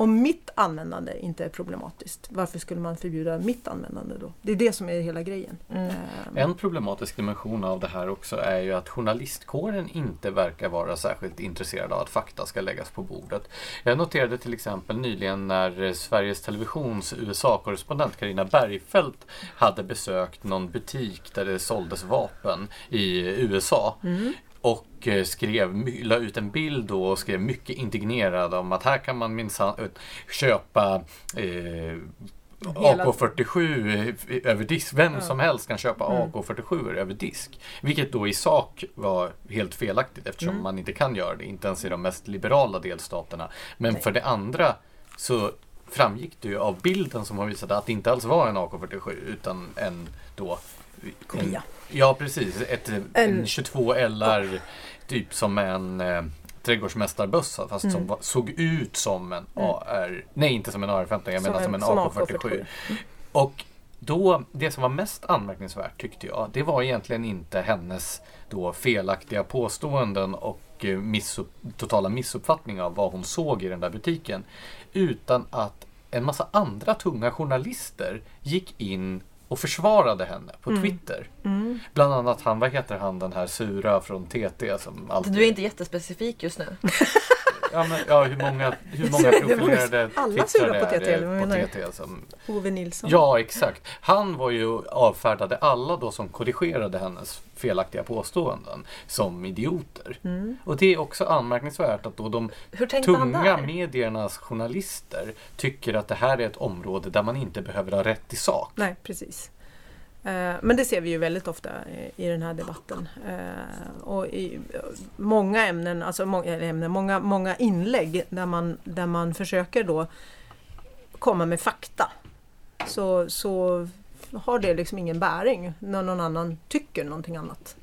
om mitt användande inte är problematiskt, varför skulle man förbjuda mitt användande då? Det är det som är hela grejen. Mm. Eh, En problematisk dimension av det här också är ju att journalistkåren inte verkar vara särskilt intresserad av att fakta ska läggas på bordet. Jag noterade till exempel nyligen när Sveriges Televisions USA-korrespondent Carina Bergfeldt hade besökt någon butik där det såldes vapen i USA. Och eh, skrev, la ut en bild då och skrev mycket indignerad om att här kan man minsann eh, köpa eh, Hela- AK47 över disk. Vem Ja. som helst kan köpa Mm. AK47 över disk. Vilket då i sak var helt felaktigt eftersom Mm. man inte kan göra det. Inte ens i de mest liberala delstaterna. Men Nej. för det andra så framgick det ju av bilden som hon visade att det inte alls var en AK47 utan en då en, Kopia. Ja precis, ett, en, En- 22 LR typ som en eh, trädgårdsmästarbössa fast som Mm. var, såg ut som en AR, nej inte som en AR-15, jag menar som en, AK47. Och då, det som var mest anmärkningsvärt tyckte jag, det var egentligen inte hennes då felaktiga påståenden och eh, missupp, totala missuppfattning av vad hon såg i den där butiken. Utan att en massa andra tunga journalister gick in och försvarade henne på Mm. Twitter. Mm. Bland annat han, vad heter han, den här sura från TT som alltid... Du är inte jättespecifik just nu. Ja, men, ja hur många, hur många profilerade alla sura på TT, eller vad menar du? Som Ove Nilsson. Ja, exakt. Han var ju avfärdade alla då som korrigerade hennes felaktiga påståenden som idioter. Mm. Och det är också anmärkningsvärt att då de tunga mediernas journalister tycker att det här är ett område där man inte behöver ha rätt i sak. Nej, precis. Eh, men det ser vi ju väldigt ofta i- den här debatten. Eh, och i många ämnen, alltså många, ämnen, många, många inlägg där man, där man försöker då komma med fakta. Så, så har det liksom ingen bäring när någon annan tycker någonting annat.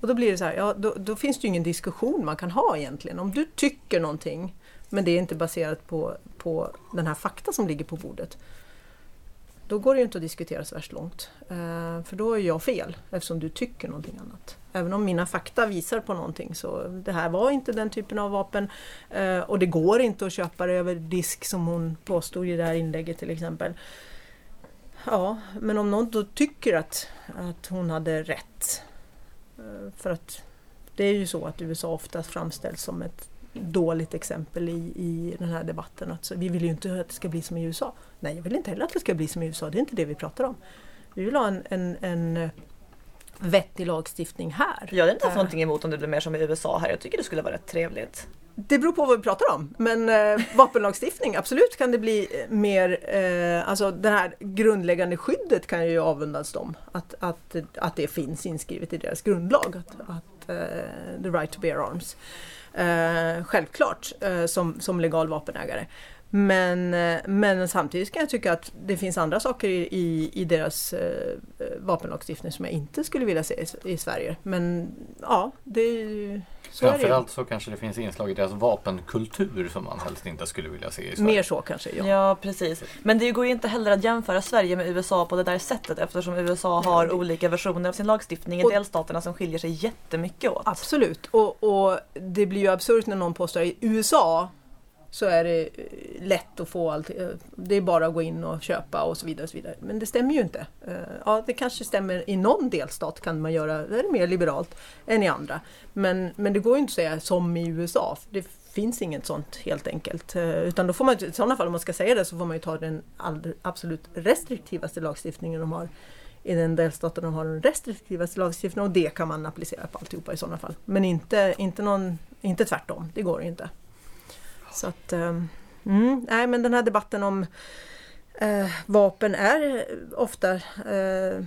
Och då blir det så här, ja då, då finns det ju ingen diskussion man kan ha egentligen. Om du tycker någonting men det är inte baserat på, på den här fakta som ligger på bordet då går det ju inte att diskutera så värst långt. Eh, för då är jag fel eftersom du tycker någonting annat. Även om mina fakta visar på någonting så det här var inte den typen av vapen eh, och det går inte att köpa det över disk som hon påstod i det här inlägget till exempel. Ja, men om någon då tycker att, att hon hade rätt. Eh, för att det är ju så att USA oftast framställs som ett dåligt exempel i, i den här debatten. Att så, vi vill ju inte att det ska bli som i USA. Nej, jag vill inte heller att det ska bli som i USA. Det är inte det vi pratar om. Vi vill ha en, en, en eh, vettig lagstiftning här. Jag hade inte haft Eh, någonting emot om det blev mer som i USA här. Jag tycker det skulle vara rätt trevligt. Det beror på vad vi pratar om. Men eh, vapenlagstiftning, absolut kan det bli eh, mer, eh, alltså det här grundläggande skyddet kan ju avundas dem. Att, att, att det finns inskrivet i deras grundlag. Att, att eh, the right to bear arms. Eh, självklart eh, som, som legal vapenägare. Men, eh, men samtidigt kan jag tycka att det finns andra saker i, i, deras eh, vapenlagstiftning som jag inte skulle vilja se i, i Sverige. Men ja, det är ju... Är. Framförallt så kanske det finns inslag i deras vapenkultur som man helst inte skulle vilja se i Sverige. Mer så kanske, ja. Ja. precis. Men det går ju inte heller att jämföra Sverige med USA på det där sättet eftersom USA har det- olika versioner av sin lagstiftning i Och- delstaterna som skiljer sig jättemycket åt. Absolut, och, och det blir ju absurt när någon påstår att i USA så är det eh, lätt att få allt. Eh, det är bara att gå in och köpa och så vidare. Och så vidare. Men det stämmer ju inte. Eh, ja, det kanske stämmer i någon delstat kan man göra det är mer liberalt än i andra. Men, men det går ju inte att säga som i USA. Det finns inget sånt helt enkelt. Utan då får man, i sådana fall om man ska säga det så får man ju ta den absolut restriktivaste lagstiftningen de har i den delstaten de har den restriktivaste lagstiftningen och det kan man applicera på alltihopa i sådana fall. Men inte, inte, någon, inte tvärtom, det går inte. Så att, ehm, mm, nej men den här debatten om eh, vapen är ofta eh,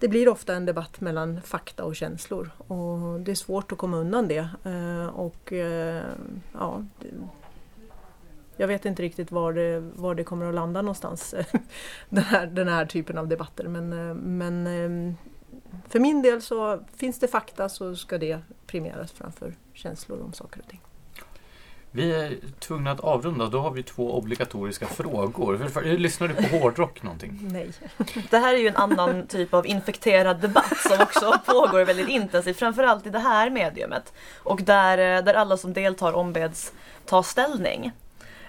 det blir ofta en debatt mellan fakta och känslor och det är svårt att komma undan det. Eh, och eh, ja, det, jag vet inte riktigt var det, var det kommer att landa någonstans, den här, den här typen av debatter. Men, eh, men ehm, för min del så finns det fakta så ska det premieras framför känslor om saker och ting. Vi är tvungna att avrunda. Då har vi två obligatoriska frågor. För- för- Lyssnar du på hårdrock någonting? Nej. Det här är ju en annan typ av infekterad debatt som också pågår väldigt intensivt, framförallt i det här mediumet. Och där, eh, där alla som deltar ombeds ta ställning.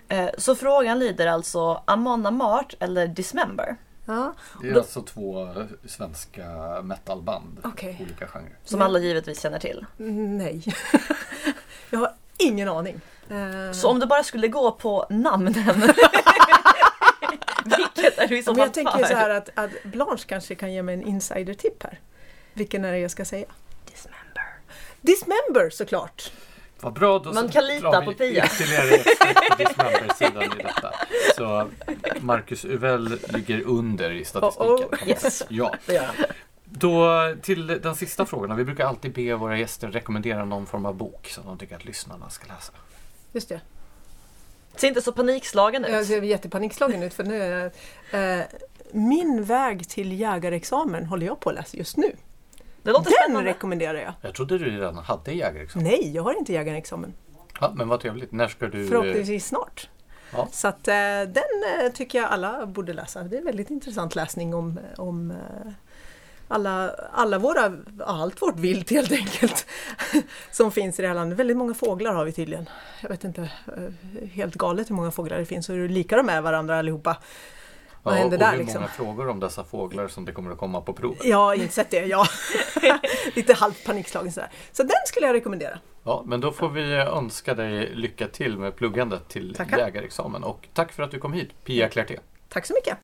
Eh, Så frågan lyder alltså Amon Amart eller Dismember? Ja, Det är Då- alltså två svenska metalband. Okej. Olika genrer. Som alla givetvis känner till. nej. jag har ingen aning. Eh, Så om du bara skulle gå på namnen. Vilket är du i så men fall jag tänker så här att, att Blanche kanske kan ge mig en insider-tipp här. Vilken är det jag ska säga? Dismember. Dismember såklart! Vad bra, då Man kan lita på Pia. Ytterligare ett steg på Dismember-sidan i detta. Så Marcus Uvell ligger under i statistiken. Oh, oh. Yes. Ja. Då till den sista frågan. Vi brukar alltid be våra gäster rekommendera någon form av bok som de tycker att lyssnarna ska läsa. Just det. Ser inte så panikslagen Jag ut. ser jättepanikslagen ut för nu är jag, eh, Min väg till jägarexamen håller jag på att läsa just nu. Det låter Den spännande. rekommenderar jag. Jag trodde du redan hade jägarexamen. Nej, jag har inte jägarexamen. Ja, men vad trevligt. När ska du... Förhoppningsvis snart. Ja. Så att eh, den eh, tycker jag alla borde läsa. Det är väldigt intressant läsning om, om eh, alla, alla våra, allt vårt vilt helt enkelt. som finns i det här landet. Väldigt många fåglar har vi tydligen. Jag vet inte, eh, helt galet hur många fåglar det finns och hur lika de är varandra allihopa. Vad ja, händer och där hur liksom? många frågor om dessa fåglar som det kommer att komma på prov. Jag har insett det, ja. Lite halvt panikslagen sådär. Så den skulle jag rekommendera. Ja, men då får vi önska dig lycka till med pluggandet till Tackar. jägarexamen. Och tack för att du kom hit, Pia Clarté. Tack så mycket!